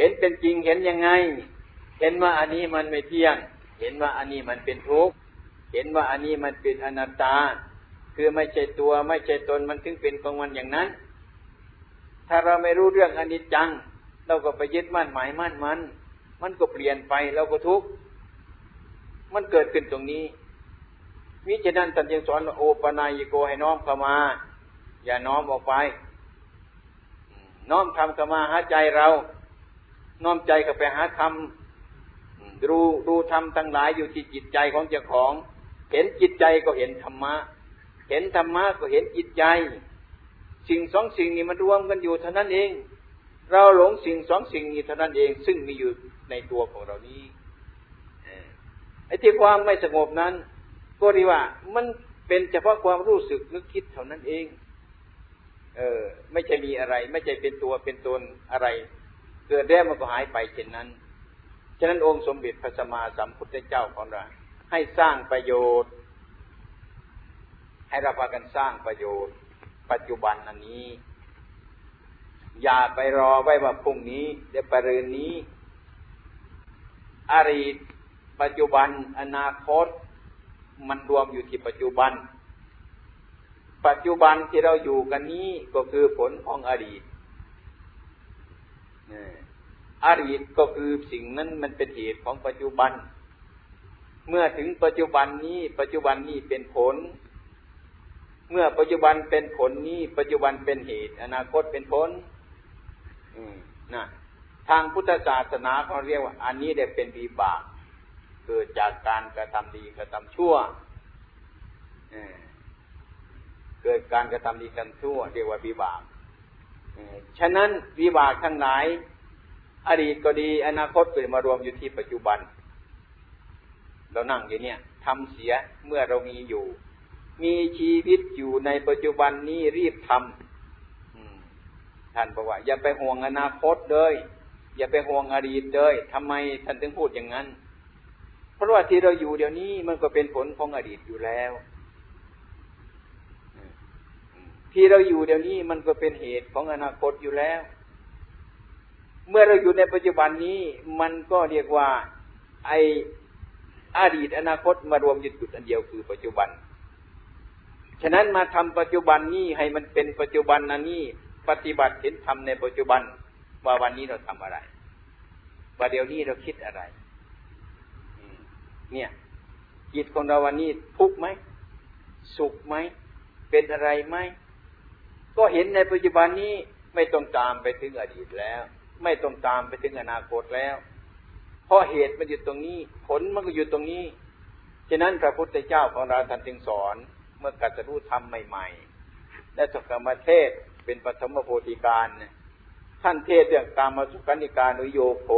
เห็นเป็นจริงเห็นยังไง เห็นว่าอันนี้มันไม่เที่ยง เห็นว่าอันนี้มันเป็นทุกข์เห็นว่าอันนี้มันเป็นอนัตตา คือไม่ใช่ตัวไม่ใช่ตนมันถึงเป็นของมันอย่างนั้น ถ้าเราไม่รู้เรื่องอนิจจัง เราก็ไปยึดมั่นหมายมั่นมัน มันก็เปลี่ยนไปเราก็ทุกข์มันเกิดขึ้นตรงนี้มิฉะนั้นท่านยังสอนโอปนายโกให้น้อมเข้ามา อย่าน้อมออกไป น้อมทำเข้ามาหาใจเรา น้อมใจเข้าไปหาธรรมดูดูธรรมทั้งหลายอยู่ที่จิตใจของเจ้าของ เห็นจิตใจก็เห็นธรรมะ เห็นธรรมะก็เห็นจิตใจ สิ่งสองสิ่งนี้มันรวมกันอยู่เท่านั้นเอง เราหลงสิ่งสองสิ่งนี้เท่านั้นเอง ซึ่งมีอยู่ในตัวของเรานี้ไอ้ที่ความไม่สงบนั้น ก็ดีว่า มันเป็นเฉพาะความรู้สึกนึกคิดเท่านั้นเอง เออ ไม่ใช่มีอะไร ไม่ใช่เป็นตัวเป็นตนอะไร เกิดแล้วมันก็หายไปเช่นนั้น ฉะนั้นองค์สมเด็จพระสัมมาสัมพุทธเจ้าของเราให้สร้างประโยชน์ ให้เราพากันสร้างประโยชน์ ปัจจุบันอันนี้ อย่าไปรอไว้ว่าพรุ่งนี้เดี๋ยวปรืนนี้ อดีตปัจจุบันอนาคต มันรวมอยู่ที่ปัจจุบัน ปัจจุบันที่เราอยู่กันนี้ก็คือผลของอดีต อดีตก็คือสิ่งนั้นมันเป็นเหตุของปัจจุบัน เมื่อถึงปัจจุบันนี้ ปัจจุบันนี้เป็นผล เมื่อปัจจุบันเป็นผลนี้ ปัจจุบันเป็นเหตุ อนาคตเป็นผลนะทางพุทธศาสนาเขาเรียกว่า อันนี้ได้เป็นวิบากเกิดจากการกระทำดีกระทำชั่วเกิดการกระทำดีกระทำชั่ว เรียกว่าวิบาก ฉะนั้นวิบากทั้งหลาย อดีตก็ดี อนาคตกิดมารวมอยู่ที่ปัจจุบัน เรานั่งอยู่เนี่ยทำเสียเมื่อเรามีอยู่ มีชีวิตอยู่ในปัจจุบันนี้รีบทำท่านบอกว่า อย่าไปห่วงอนาคตเลยอย่าไปห่วงอดีตเลยทำไมท่านถึงพูดอย่างนั้น เพราะว่าที่เราอยู่เดี๋ยวนี้มันก็เป็นผลของอดีตอยู่แล้ว ที่เราอยู่เดี๋ยวนี้มันก็เป็นเหตุของอนาคตอยู่แล้ว เมื่อเราอยู่ในปัจจุบันนี้มันก็เรียกว่า ไออดีตอนาคตมารวมอยู่จุดอันเดียวคือปัจจุบัน ฉะนั้นมาทำปัจจุบันนี้ให้มันเป็นปัจจุบันนันนี้ปฏิบัติเห็นทำในปัจจุบัน ว่าวันนี้เราทำอะไร ว่าเดี๋ยวนี้เราคิดอะไร เนี่ยจิตของเราวันนี้ทุกข์ไหม สุขไหม เป็นอะไรไหม ก็เห็นในปัจจุบันนี้ไม่ต้องตามไปถึงอดีตแล้ว ไม่ต้องตามไปถึงอนาคตแล้ว เพราะเหตุมันอยู่ตรงนี้ ผลมันก็อยู่ตรงนี้ ฉะนั้นพระพุทธเจ้าของเราท่านจึงสอน เมื่อกัตรู้ธรรมใหม่ๆ และสกรรมเทศเป็นปฐมโพธิการ ท่านเทศเรื่องกามมาสุขานิการุโยโค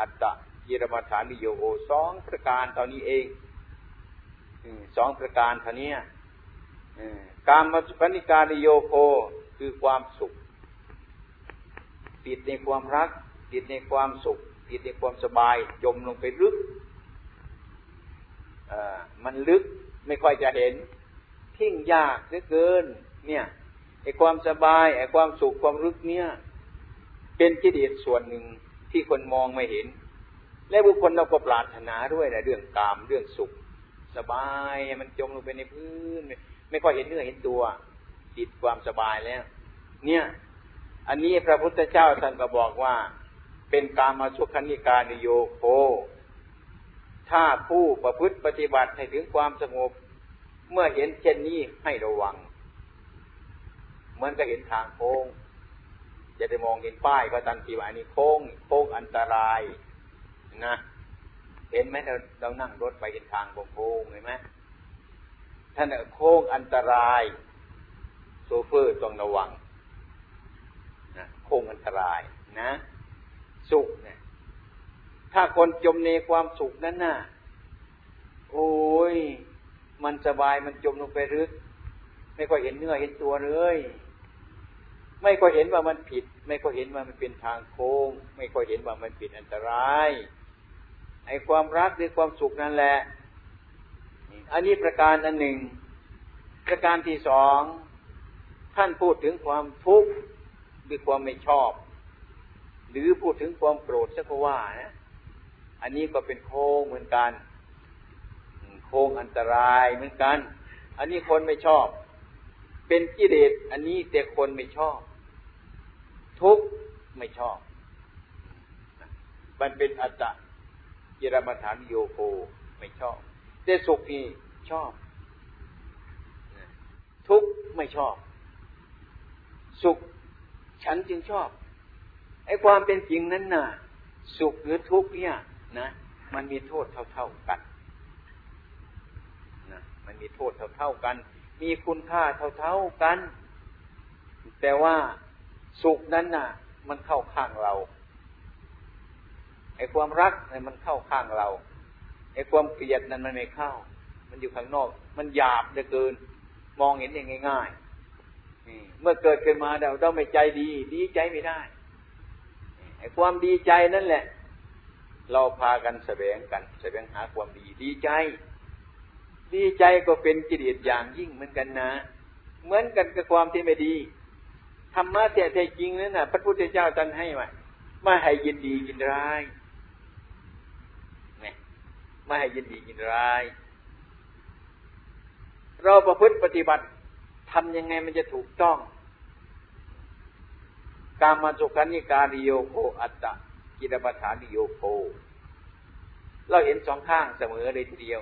อัตตะยิรมาฐานิโยโอสองประการเท่านี้เองสองประการเท่านี้ กามสุขนิการุโยโคคือความสุข ติดในความรัก ติดในความสุข ติดในความสบาย จมลงไปลึกมันลึกไม่ค่อยจะเห็นทิ้งยากเหลือเกิน เนี่ยไอ้ความสบายไอ้ความสุขความลึกเนี่ย เป็นกิเลสส่วนหนึ่งที่คนมองไม่เห็น และบุคคลเราก็ปรารถนาด้วยนะเรื่องกามเรื่องสุข สบายมันจมลงไปในพื้น ไม่ค่อยเห็นเนื้อเห็นตัวจิตความสบายแล้ว เนี่ย อันนี้พระพุทธเจ้าท่านก็บอกว่า เป็นกามาสุกขนิการนิโยโคถ้าผู้ประพฤติปฏิบัติให้ถึงความสงบ เมื่อเห็นเช่นนี้ให้ระวัง เหมือนก็เห็นทางโค้งจะได้มองเห็นป้ายก็ตันทีว่าอันนี้โค้งโค้งอันตรายนะเห็นไหมเราเรานั่งรถไปเห็นทางโค้งเห็นไหม ท่านโค้งอันตราย โซเฟอร์ต้องระวังนะโค้งอันตรายนะ สุขเนี่ย ถ้าคนจมในความสุขนั้นน่ะ โอ้ย มันสบายมันจมลงไปลึก ไม่ค่อยเห็นเนื้อเห็นตัวเลยไม่ค่อยเห็นว่ามันผิด ไม่ค่อยเห็นว่ามันเป็นทางโค้ง ไม่ค่อยเห็นว่ามันผิดอันตรายไอ้ความรักหรือความสุขนั่นแหละ อันนี้ประการอันหนึ่ง ประการที่สองท่านพูดถึงความทุกข์หรือความไม่ชอบ หรือพูดถึงความโกรธสักว่านะอันนี้ก็เป็นโค้งเหมือนกัน โค้งอันตรายเหมือนกัน อันนี้คนไม่ชอบ เป็นกิเลสอันนี้แต่คนไม่ชอบ ทุกข์ไม่ชอบ มันเป็นอัตตะยิรมฐานโยโกไม่ชอบ แต่สุขนี่ชอบ ทุกข์ไม่ชอบ สุขฉันจึงชอบ ไอ้ความเป็นจริงนั้นน่ะ สุขหรือทุกข์เนี่ยนะมันมีโทษเท่าๆกันนะมันมีโทษเท่าๆกัน มีคุณค่าเท่าๆกัน แต่ว่าสุขนั้นน่ะ มันเข้าข้างเราไอ้ความรักเนี่ยมันเข้าข้างเรา ไอ้ความเกลียดนั้นมันไม่เข้า มันอยู่ข้างนอก มันหยาบเหลือเกิน มองเห็นอย่างง่ายๆเมื่อเกิดขึ้นมาเราต้องไม่ใจดี ดีใจไม่ได้ไอ้ความดีใจนั่นแหละ เราพากันแสวงกันแสวงหาความดี ดีใจ ดีใจก็เป็นกิเลสอย่างยิ่งเหมือนกันนะ เหมือนกันกับความที่ไม่ดีธรรมะแต่แท้จริงนั้นนะพระพุทธเจ้าท่านให้ไว่าไม่ให้ยินดียินร้าย ไม่ให้ยินดียินร้าย เราประพฤติปฏิบัติทำยังไงมันจะถูกต้อง การมาสุขานิการิโยโคอัตตะกิรปัฏฐานิโยโค เราเห็นสองข้างเสมอเลยทีเดียว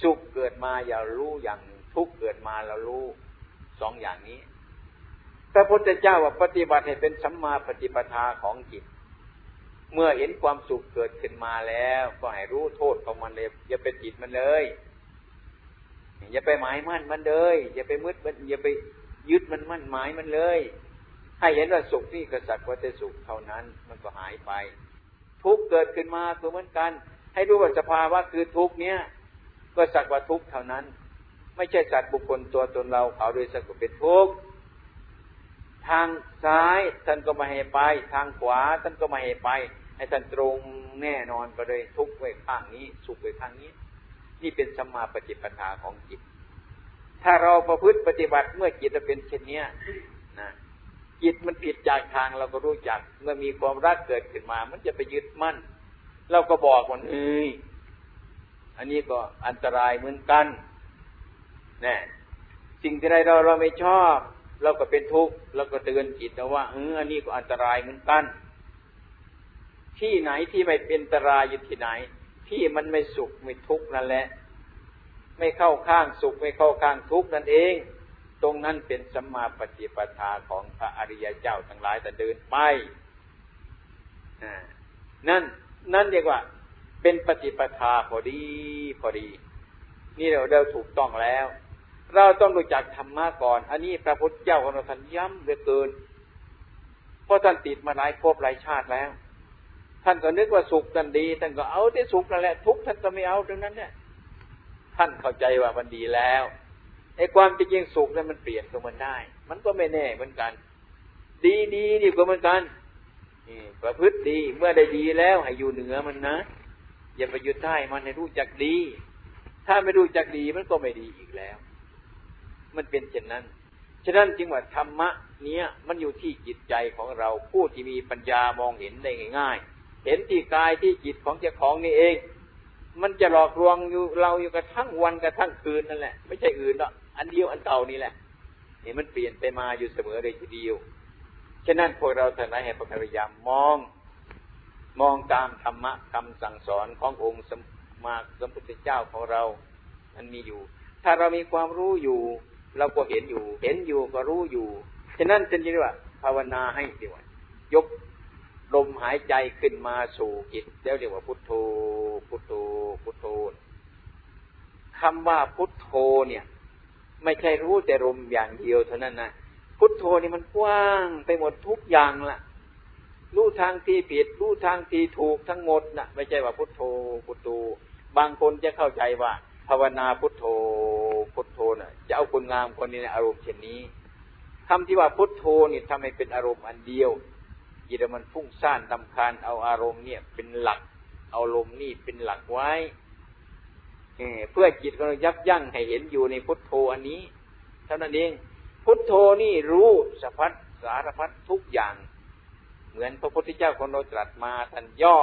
สุขเกิดมาอย่ารู้อย่างทุกเกิดมาเรารู้สองอย่างนี้พระพุทธเจ้าว่าปฏิบัติให้เป็นสัมมาปฏิปทาของจิต เมื่อเห็นความสุขเกิดขึ้นมาแล้ว ก็ให้รู้โทษของมันเลย อย่าไปจิตมันเลย อย่าไปหมายมั่นมันเลย อย่าไปมืดมันอย่าไปยึดมันมั่นหมายมันเลย ให้เห็นว่าสุขนี่กษัตริย์ว่าจะสุขเท่านั้น มันก็หายไป ทุกเกิดขึ้นมาก็เหมือนกัน ให้รู้ว่าสภาวะคือทุกเนี้ยก็สักว่าทุกเท่านั้น ไม่ใช่สัตว์บุคคลตัวตนเราเขาโดยสักว่าเป็นทุกข์ทางซ้ายท่านก็มาให้ไป ทางขวาท่านก็มาให้ไป ให้ท่านตรงแน่นอนไปเลยทุกไว้ข้างนี้ สุขไว้ข้างนี้ นี่เป็นสมาปฏิปทาของจิต ถ้าเราประพฤติปฏิบัติเมื่อจิตจะเป็นเช่นนี้นะจิตมันผิดจากทางเราก็รู้จัก เมื่อมีความรักเกิดขึ้นมา มันจะไปยึดมั่น เราก็บอกมันเอ้ยอันนี้ก็อันตรายเหมือนกันนะสิ่งที่ใดเราเราไม่ชอบ เราก็เป็นทุกข์เราก็เตือนจิตนะว่าเอออันนี้ก็อันตรายเหมือนกัน ที่ไหนที่ไม่เป็นตรายอยู่ที่ไหน ที่มันไม่สุขไม่ทุกข์นั่นแหละ ไม่เข้าข้างสุขไม่เข้าข้างทุกข์นั่นเอง ตรงนั้นเป็นสัมมาปฏิปทาของพระอริยเจ้าทั้งหลายแต่เดินไปนั่น นั่นเรียกว่า เป็นปฏิปทาพอดี พอดี นี่เราเดินถูกต้องแล้ว เราต้องรู้จักธรรมะก่อน อันนี้พระพุทธเจ้าของเราท่านย้ำเหลือเกิน เพราะท่านติดมาหลายภพหลายชาติแล้ว ท่านก็นึกว่าสุขท่านดี ท่านก็เอาที่สุขนั่นแหละทุกท่านก็ไม่เอาตรงนั้นเนี่ยท่านเข้าใจว่ามันดีแล้วไอ้ความจริงสุขนั้นมันเปลี่ยนตัวมันได้ มันก็ไม่แน่เหมือนกัน ดีดีดีกว่าเหมือนกันนี่ประพฤติดีเมื่อได้ดีแล้วให้อยู่เหนือมันนะ อย่าไปยึดใต้มันให้รู้จักดี ถ้าไม่รู้จักดีมันก็ไม่ดีอีกแล้ว มันเป็นเช่นนั้นฉะนั้นจึงว่าธรรมะ เนี้ยมันอยู่ที่จิตใจของเราผู้ที่มีปัญญามองเห็นได้ง่ายๆ เห็นที่กายที่จิตของเจ้าของนี่เอง มันจะหลอกลวงอยู่เราอยู่กระทั่งวันกระทั่งคืนนั่นแหละ ไม่ใช่อื่นหรอกอันเดียวอันเก่านี่แหละนี่มันเปลี่ยนไปมาอยู่เสมอเลยทีเดียวฉะนั้นพวกเราท่านให้พยายามมอง มองตามธรรมะคำสั่งสอนขององค์สมมาสมพุทธเจ้าของเรา มันมีอยู่ ถ้าเรามีความรู้อยู่ เราก็เห็นอยู่ เห็นอยู่ก็รู้อยู่ ฉะนั้นจึงเรียกว่า ภาวนาให้ดีว่ายก ลมหายใจขึ้นมาสู่จิตแล้วเรียกว่าพุทโธ พุทโธ พุทโธคำว่าพุทโธเนี่ย ไม่ใช่รู้แต่ลมอย่างเดียวเท่านั้นนะพุทโธนี่มันกว้างไปหมดทุกอย่างละรู้ทางที่ผิดรู้ทางที่ถูกทั้งหมดนะไม่ใช่ว่าพุทโธ พุทโธบางคนจะเข้าใจว่า ภาวนาพุทโธ พุทโธนะ่ะ จะเอาคนงามคนนี้ในอารมณ์เช่นนี้คำที่ว่าพุทโธนี่ทำให้เป็นอารมณ์อันเดียว จิตมันฟุ้งซ่านตำคานเอาอารมณ์เนี่ย เป็นหลัก เอาลมนี่เป็นหลักไว้เพื่อจิตเรายับยั้งให้เห็นอยู่ในพุทโธอันนี้ เท่านั้นเอง พุทโธนี่รู้สะพัดสารพัดทุกอย่าง เหมือนพระพุทธเจ้าคนเราตรัสมาท่านย่อ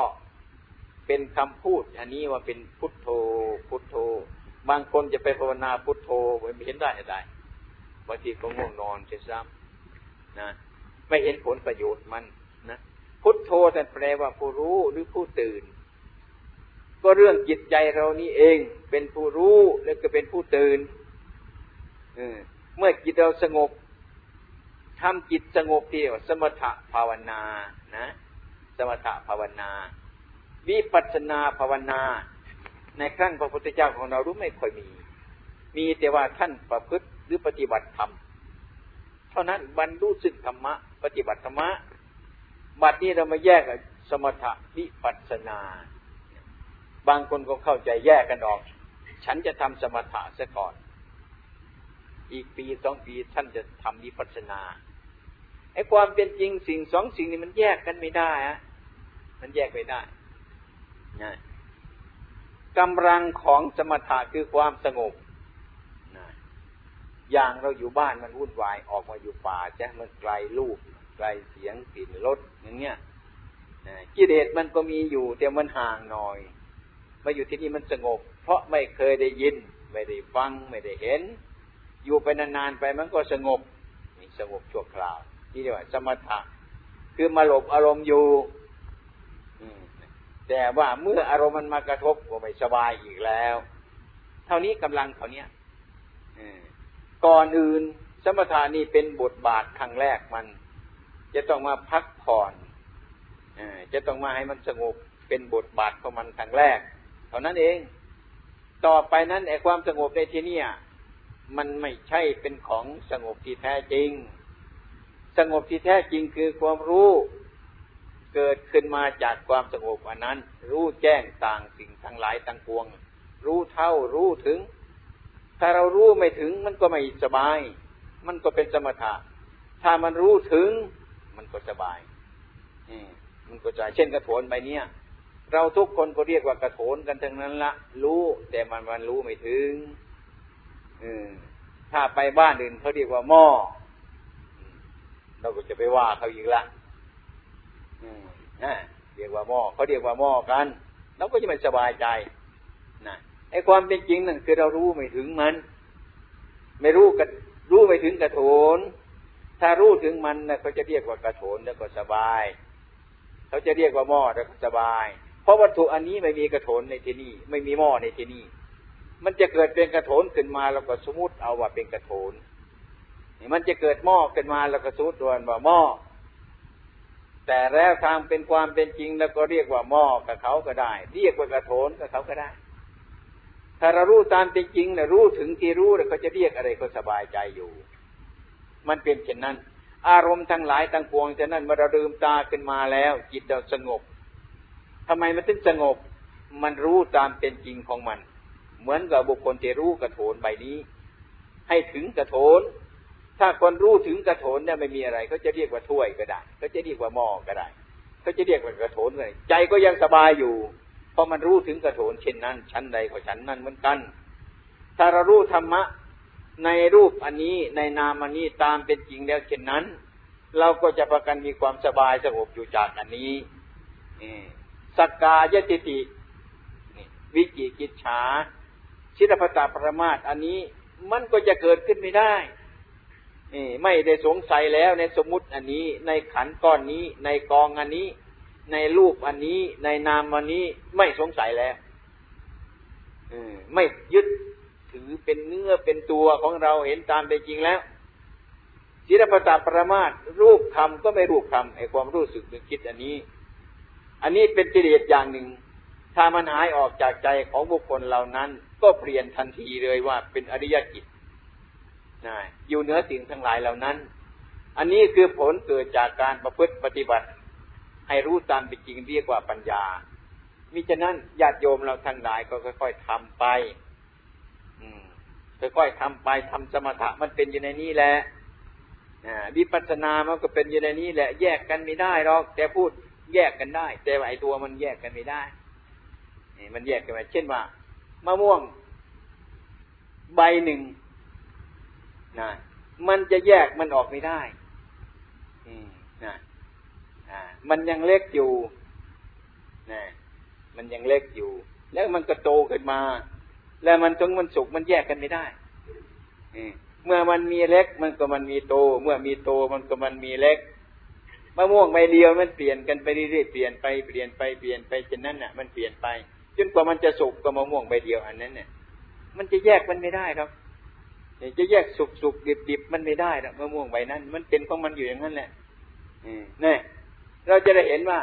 เป็นคำพูด อันนี้ว่าเป็นพุทโธ พุทโธ บางคนจะไปภาวนาพุทโธไม่เห็นได้ได้บางทีก็ง่วงนอนเสียซ้ำนะไม่เห็นผลประโยชน์มัน นะพุทโธแต่แปลว่าผู้รู้หรือผู้ตื่น ก็เรื่องจิตใจเรานี่เองเป็นผู้รู้แล้วก็เป็นผู้ตื่นเมื่อจิตเราสงบทำจิตสงบเดียวสมถะภาวนานะ สมถะภาวนา วิปัสนาภาวนา ในครั้งพระพุทธเจ้าของเรารู้ไม่ค่อยมี มีแต่ว่าท่านประพฤติหรือปฏิบัติธรรมเท่านั้นบรรลุซึ่งธรรมะ ปฏิบัติธรรมะ บัดนี้เรามาแยกสมถะวิปัสนา บางคนก็เข้าใจแยกกันออก ฉันจะทำสมถะซะก่อน อีกปีสองปีท่านจะทำวิปัสนาไอ้ความเป็นจริงสิ่งสองสิ่งนี้มันแยกกันไม่ได้ฮะมันแยกไม่ได้นะกำลังของสมถะคือความสงบนะอย่างเราอยู่บ้านมันวุ่นวายออกมาอยู่ป่าใช่มันไกลลูก ลเสียงกลิ่นรสอย่างเงี้ยกิเลสมันก็มีอยู่แต่มันห่างหน่อย มาอยู่ที่นี่มันสงบ เพราะไม่เคยได้ยิน ไม่ได้ฟังไม่ได้เห็น อยู่ไปนานๆไปมันก็สงบสงบชั่วคราว นี่เรียกว่าสมถะคือมาหลบอารมณ์อยู่แต่ว่าเมื่ออารมณ์มันมากระทบก็ไม่สบายอีกแล้ว เท่านี้กำลังเท่านี้ก่อนอื่นสมถานี่เป็นบทบาทครั้งแรกมัน จะต้องมาพักผ่อนจะต้องมาให้มันสงบเป็นบทบาทของมันครั้งแรก เท่านั้นเอง ต่อไปนั้นไอ้ความสงบในที่นี้มันไม่ใช่เป็นของสงบที่แท้จริง สงบที่แท้จริงคือความรู้เกิดขึ้นมาจากความสงบอันนั้น รู้แจ้งต่างสิ่งทั้งหลายทั้งปวง รู้เท่ารู้ถึง ถ้าเรารู้ไม่ถึงมันก็ไม่สบาย มันก็เป็นสมถะ ถ้ามันรู้ถึง มันก็สบายมันก็จะเช่นกระโถนใบเนี้ยเราทุกคนก็เรียกว่ากระโถนกันทั้งนั้นละรู้ แต่มันมันรู้ไม่ถึงถ้าไปบ้านอื่นเขาเรียกว่าหม้อเราก็จะไปว่าเขาอีกละเรียกว่าหม้อเขาเรียกว่าหม้อกันเราก็จะไม่สบายใจนะไอ้ความเป็นจริงนั่นคือเรารู้ไม่ถึงมัน ไม่รู้กันรู้ไม่ถึงกระโถน ถ้ารู้ถึงมันนะเขาจะเรียกว่ากระโถนแล้วก็สบาย เขาจะเรียกว่าหม้อแล้วก็สบาย เพราะวัตถุอันนี้ไม่มีกระโถนในที่นี่ไม่มีหม้อในที่นี่มันจะเกิดเป็นกระโถนขึ้นมาเราก็สมมติเอาว่าเป็นกระโถนมันจะเกิดหม้อขึ้นมาเราก็สมมติว่าหม้อแต่แล้วทางเป็นความเป็นจริงแล้วก็เรียกว่าหม้อกับเขาก็ได้ เรียกว่ากระโถนกับเขาก็ได้ ถ้าเรารู้ตามเป็นจริงนะรู้ถึงที่รู้แล้วเขาจะเรียกอะไรก็สบายใจอยู่ มันเป็นเช่นนั้น อารมณ์ทั้งหลายทั้งปวงฉะนั้นเมื่อเราลืมตาขึ้นมาแล้ว จิตเราสงบทำไมมันถึงสงบ มันรู้ตามเป็นจริงของมัน เหมือนกับบุคคลที่รู้กระโถนใบนี้ ให้ถึงกระโถน ถ้าคนรู้ถึงกระโถนเนี่ยไม่มีอะไรเขาจะเรียกว่าถ้วยก็ได้เขาจะเรียกว่าหม้อก็ได้เขาจะเรียกว่ากระโถนเลยใจก็ยังสบายอยู่เพราะมันรู้ถึงกระโถนเช่นนั้น ชั้นใดก็ชั้นนั้นเหมือนกัน ถ้าเรารู้ธรรมะ ในรูปอันนี้ในนามอันนี้ตามเป็นจริงแล้วเช่นนั้น เราก็จะประกันมีความสบายสงบอยู่จากอันนี้สักกายติติวิจิกิจฉาชิรพตาปรมาตอันนี้มันก็จะเกิดขึ้นไม่ได้ไม่ได้สงสัยแล้วในสมมติอันนี้ในขันก้อนนี้ ในกองอันนี้ ในรูปอันนี้ ในนามอันนี้ไม่สงสัยแล้วไม่ยึด ถือเป็นเนื้อเป็นตัวของเราเห็นตามเป็นจริงแล้วศิลปตาปรมาทรูปคำก็ไม่รูปคำไอความรู้สึกนึกคิดอันนี้ อันนี้เป็นกิเลสอย่างหนึ่ง ถ้ามันหายออกจากใจของบุคคลเหล่านั้น ก็เปลี่ยนทันทีเลยว่าเป็นอริยจิตนะอยู่เหนือสิ่งทั้งหลายเหล่านั้น อันนี้คือผลเกิดจากการประพฤติปฏิบัติ ให้รู้ตามเป็นจริงเรียกว่าปัญญามิฉะนั้นญาติโยมเราทั้งหลายก็ค่อย ๆทำไป ค่อยๆทำไปทำสมถะมันเป็นอยู่ในนี้แหละวิปัสสนามันก็เป็นอยู่ในนี้แหละ แยกกันไม่ได้หรอกแต่พูดแยกกันได้ แต่ไอตัวมันแยกกันไม่ได้นี่มันแยกกันไปเช่นว่ามะม่วง ใบหนึ่งนะมันจะแยกมันออกไม่ได้นะมันยังเล็กอยู่นะมันยังเล็กอยู่ แล้วมันก็โตขึ้นมา แล้วมันถึงมันสุกมันแยกกันไม่ได้เมื่อมันมีเล็กมันก็มันมีโต เมื่อมีโตมันก็มันมีเล็กมะม่วงใบเดียวมันเปลี่ยนกันไปเรื่อยๆเปลี่ยนไปเปลี่ยนไปเปลี่ยนไปจนนั้นน่ะ มันเปลี่ยนไปจนกว่ามันจะสุกก็มะม่วงใบเดียวอันนั้นเนี่ยมันจะแยกมันไม่ได้ครับจะแยกสุกสุกดิบดิบมันไม่ได้หรอกมะม่วงใบนั้น มันเป็นของมันอยู่อย่างนั้นแหละนี่เราจะได้เห็นว่า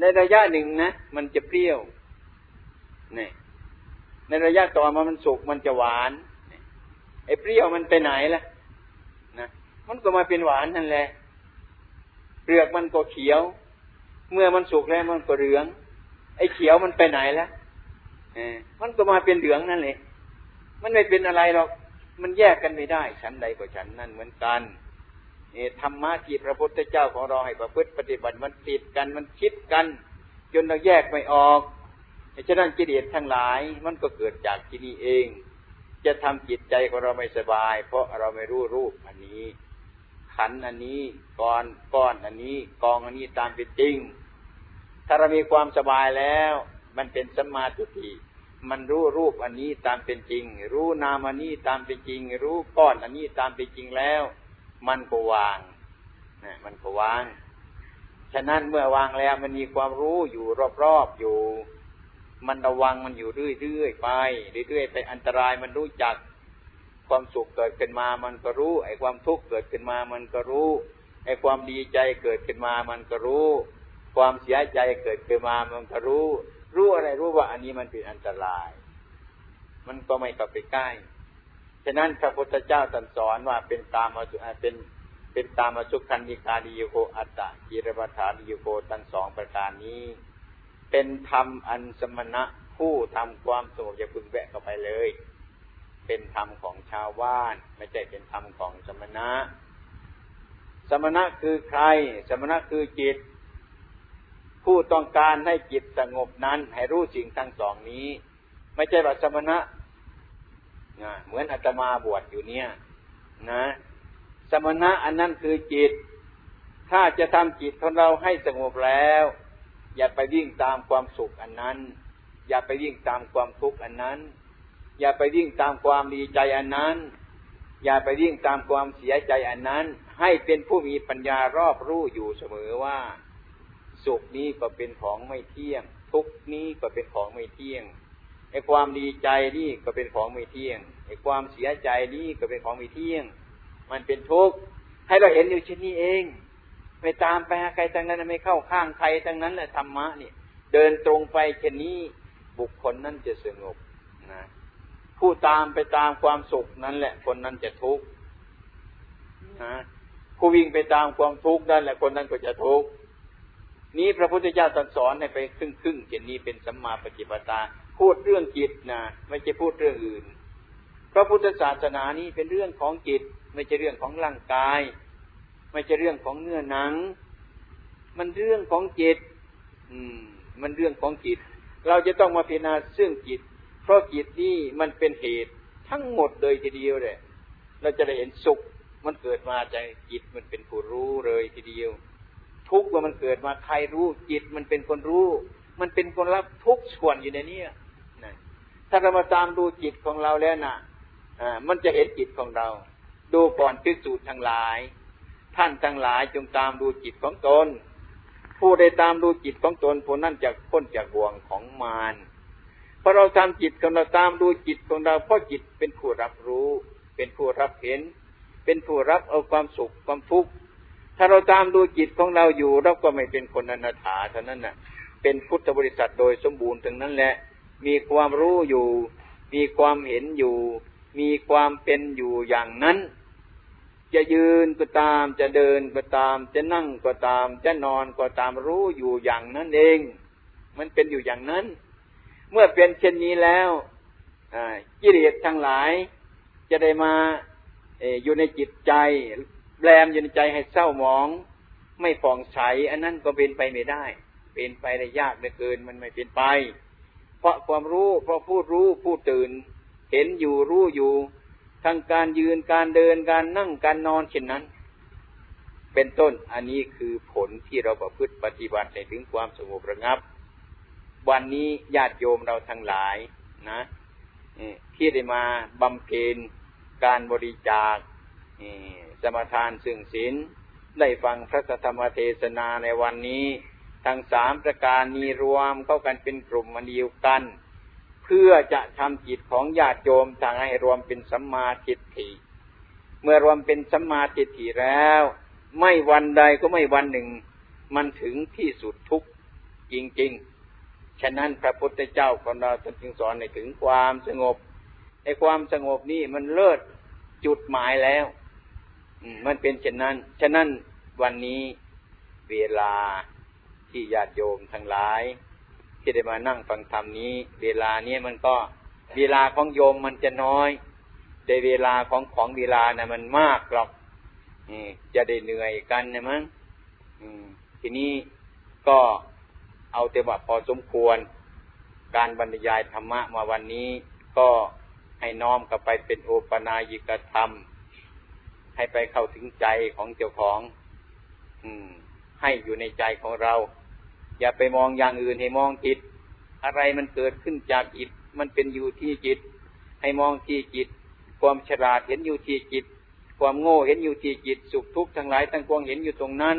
ในระยะหนึ่งนะมันจะเปรี้ยวนี่ ในระยะต่อมามันสุกมันจะหวานไอ้เปรี้ยวมันไปไหนล่ะนะมันก็มาเป็นหวานนั่นแหละเปลือกมันก็เขียว เมื่อมันสุกแล้วมันก็เหลือง ไอ้เขียวมันไปไหนล่ะมันก็มาเป็นเหลืองนั่นเลยมันไม่เป็นอะไรหรอกมันแยกกันไม่ได้ฉันใดก็ฉันนั่นเหมือนกันธรรมะที่พระพุทธเจ้าของเราให้ประพฤติปฏิบัติมันติดกันมันคิดกัน จนเราแยกไม่ออก ฉะนั้นกิเลสทั้งหลายมันก็เกิดจากที่นี่เอง จะทำจิตใจของเราไม่สบาย เพราะเราไม่รู้รูปอันนี้ ขันอันนี้ก้อนก้อนอันนี้ กองอันนี้ตามเป็นจริง ถ้าเรามีความสบายแล้ว มันเป็นสัมมาทิฏฐิมันรู้รูปอันนี้ตามเป็นจริง รู้นามอันนี้ตามเป็นจริง รู้ก้อนอันนี้ตามเป็นจริงแล้ว มันก็วางนะมันก็วาง ฉะนั้นเมื่อวางแล้วมันมีความรู้อยู่รอบๆอยู่ มันระวังมันอยู่เรื่อยๆไปเรื่อยๆไปอันตรายมันรู้จัก ความสุขเกิดขึ้นมามันก็รู้ ไอ้ความทุกข์เกิดขึ้นมามันก็รู้ ไอ้ความดีใจเกิดขึ้นมามันก็รู้ ความเสียใจเกิดขึ้นมามันก็รู้ รู้อะไรรู้ว่าอันนี้มันเป็นอันตราย มันก็ไม่กลับไปใกล้ฉะนั้นพระพุทธเจ้าตรัสสอนว่าเป็นตามสุเป็นเป็นตามสุขันธิกาดิโยโกอัตตะกิรปฐานิโยโกทั้งสองประการนี้ เป็นธรรมอันสมณะผู้ทำความสงบอย่าพึงแวะเข้าไปเลย เป็นธรรมของชาวบ้าน ไม่ใช่เป็นธรรมของสมณะ สมณะคือใคร สมณะคือจิต ผู้ต้องการให้จิตสงบนั้น ให้รู้สิ่งทั้งสองนี้ ไม่ใช่ว่าสมณะนะเหมือนอาตมาบวชอยู่เนี่ย นะ สมณะอันนั้นคือจิต ถ้าจะทำจิตของเราให้สงบแล้ว อย่าไปวิ่งตามความสุขอันนั้น อย่าไปวิ่งตามความทุกข์อันนั้น อย่าไปวิ่งตามความดีใจอันนั้น อย่าไปวิ่งตามความเสียใจอันนั้น ให้เป็นผู้มีปัญญารอบรู้อยู่เสมอว่า สุขนี้ก็เป็นของไม่เที่ยง ทุกนี้ก็เป็นของไม่เที่ยงไอ้ความดีใจนี่ก็เป็นของไม่เที่ยงไอ้ความเสียใจนี่ก็เป็นของไม่เที่ยง มันเป็นทุกข์ให้เราเห็นอยู่เช่นนี้เอง ไม่ตามไปหาใครทั้งนั้นไม่เข้าข้างใครทั้งนั้นแหละธรรมะเนี่ยเดินตรงไปเช่นนี้บุคคลนั้นจะสงบนะผู้ตามไปตามความสุขนั้นแหละ คนนั้นจะทุกข์นะผู้วิ่งไปตามความทุกข์นั่นแหละคนนั้นก็จะทุกข์นี้พระพุทธเจ้าตรัสสอนให้ไปครึ่งครึ่งเจนนี้เป็นสัมมาปฏิปทาพูดเรื่องจิตนะไม่ใช่พูดเรื่องอื่น พระพุทธศาสนานี้เป็นเรื่องของจิต ไม่ใช่เรื่องของร่างกาย ไม่ใช่เรื่องของเนื้อหนัง มันเรื่องของจิต อืม มันเรื่องของจิต เราจะต้องมาพิจารณาเรื่องจิต เพราะจิตนี่มันเป็นเหตุทั้งหมดเลยทีเดียวเลยเราจะได้เห็นสุข มันเกิดมาจากจิตมันเป็นผู้รู้เลยทีเดียว ทุกข์ว่ามันเกิดมาใครรู้ จิตมันเป็นคนรู้ มันเป็นคนรับทุกส่วนอยู่ในนี้นะถ้าเรามาตามดูจิตของเราแล้วนะอ่า มันจะเห็นจิตของเรา ดูก่อนพิสูจน์ทั้งหลาย ท่านทั้งหลายจงตามดูจิตของตน ผู้ใดตามดูจิตของตนผู้นั้นจะพ้นจากบ่วงของมารพอเราทำจิตของเราตามดูจิตของเราเพราะจิตเป็นผู้รับรู้ เป็นผู้รับเห็น เป็นผู้รับเอาความสุขความทุกข์ถ้าเราตามดูจิตของเราอยู่เราก็ไม่เป็นคนอนาถาเท่านั้นน่ะ เป็นพุทธบริษัทโดยสมบูรณ์ถึงนั้นแหละ มีความรู้อยู่ มีความเห็นอยู่ มีความเป็นอยู่อย่างนั้น จะยืนก็ตาม จะเดินก็ตาม จะนั่งก็ตาม จะนอนก็ตามรู้อยู่อย่างนั้นเอง มันเป็นอยู่อย่างนั้น เมื่อเป็นเช่นนี้แล้วกิเลสทั้งหลาย จะได้มาอยู่ในจิตใจแรมอยู่ในใจให้เศร้าหมอง ไม่ฟองใส อันนั้นก็เป็นไปไม่ได้ เป็นไปได้ยากเหลือเกินมันไม่เป็นไป เพราะความรู้เพราะผู้รู้ผู้ตื่น เห็นอยู่รู้อยู่ ทั้งการยืนการเดินการนั่งการนอนเช่นนั้น เป็นต้นอันนี้คือผลที่เราประพฤติปฏิบัติในถึงความสงบระงับ วันนี้ญาติโยมเราทั้งหลายนะที่ได้มาบำเพ็ญการบริจาคสมทานซึ่งศีลได้ฟังพระธรรมเทศนาในวันนี้ ทั้งสามประการนี้รวมเข้ากันเป็นกลุ่มมันเดียวกัน พื่อจะทำจิตของญาติโยมทางให้รวมเป็นสัมมาทิฏฐิ เมื่อรวมเป็นสัมมาทิฏฐิแล้ว ไม่วันใดก็ไม่วันหนึ่ง มันถึงที่สุดทุกจริง ๆ ฉะนั้นพระพุทธเจ้าของเราจึงสอนในถึงความสงบไอ้ความสงบนี่มันเลิศจุดหมายแล้วมันเป็นเช่นนั้น ฉะนั้นวันนี้เวลาที่ญาติโยมทั้งหลาย ที่ได้มานั่งฟังธรรมนี้ เวลานี้มันก็เวลาของโยมมันจะน้อย แต่เวลาของของเวลานะ่ะ มันมากหรอกจะได้เหนื่อยกันนะมั้งทีนี้ก็เอาแต่ว่าพอสมควร การบรรยายธรรมะมาวันนี้ ก็ให้น้อมกลับไปเป็นโอปนายิกธรรม ให้ไปเข้าถึงใจของเจ้าของ อืม ให้อยู่ในใจของเรา อย่าไปมองอย่างอื่นให้มองจิต อะไรมันเกิดขึ้นจากจิต มันเป็นอยู่ที่จิต ให้มองที่จิต ความฉลาดเห็นอยู่ที่จิต ความโง่เห็นอยู่ที่จิต สุขทุกข์ทั้งหลายทั้งปวงเห็นอยู่ตรงนั้น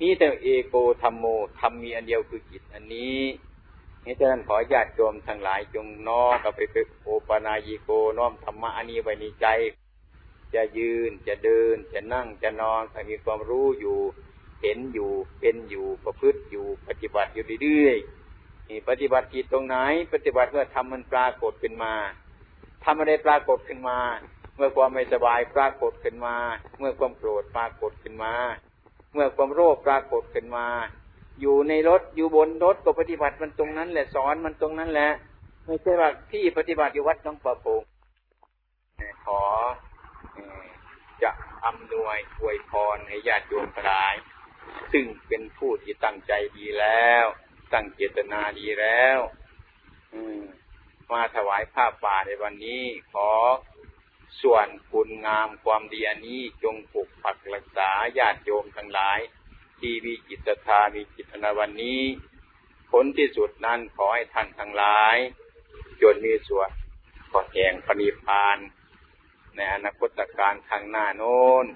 นี่แต่เอโกธรรมโมธรรมมีอันเดียวคือจิตอันนี้นี่ฉะนั้นขอญาติโยมทั้งหลายจงน้อมกับไปเป็นโอปนายิโกน้อมธรรมะอันนี้ไว้ในใจ จะยืนจะเดินจะนั่งจะนอนให้มีความรู้อยู่ เห็นอยู่เป็นอยู่ประพฤติอยู่ปฏิบัติอยู่เรื่อยๆปฏิบัติจิตตรงไหน ปฏิบัติเมื่อทำมันปรากฏขึ้นมาทำอะไรปรากฏขึ้นมา เมื่อความไม่สบายปรากฏขึ้นมา เมื่อความโกรธปรากฏขึ้นมา เมื่อความโรคปรากฏขึ้นมา อยู่ในรถอยู่บนรถก็ปฏิบัติมันตรงนั้นแหละสอนมันตรงนั้นแหละไม่ใช่ว่าที่ปฏิบัติอยู่วัดน้องประพงขอจะอำนวยอวยพรให้ญาติโยมทั้งหลาย ซึ่งเป็นผู้ที่ตั้งใจดีแล้ว ตั้งเจตนาดีแล้วมาถวายผ้าป่าในวันนี้ ขอส่วนคุณงามความดีอันนี้จงปกปักรักษาญาติโยมทั้งหลาย ที่มีจิตธามีจิตนาวันนี้ ผลที่สุดนั้นขอให้ท่านทั้งหลายจนมีส่วนขอแห่งปณิพาน ในอนาคตการข้างหน้าโน้น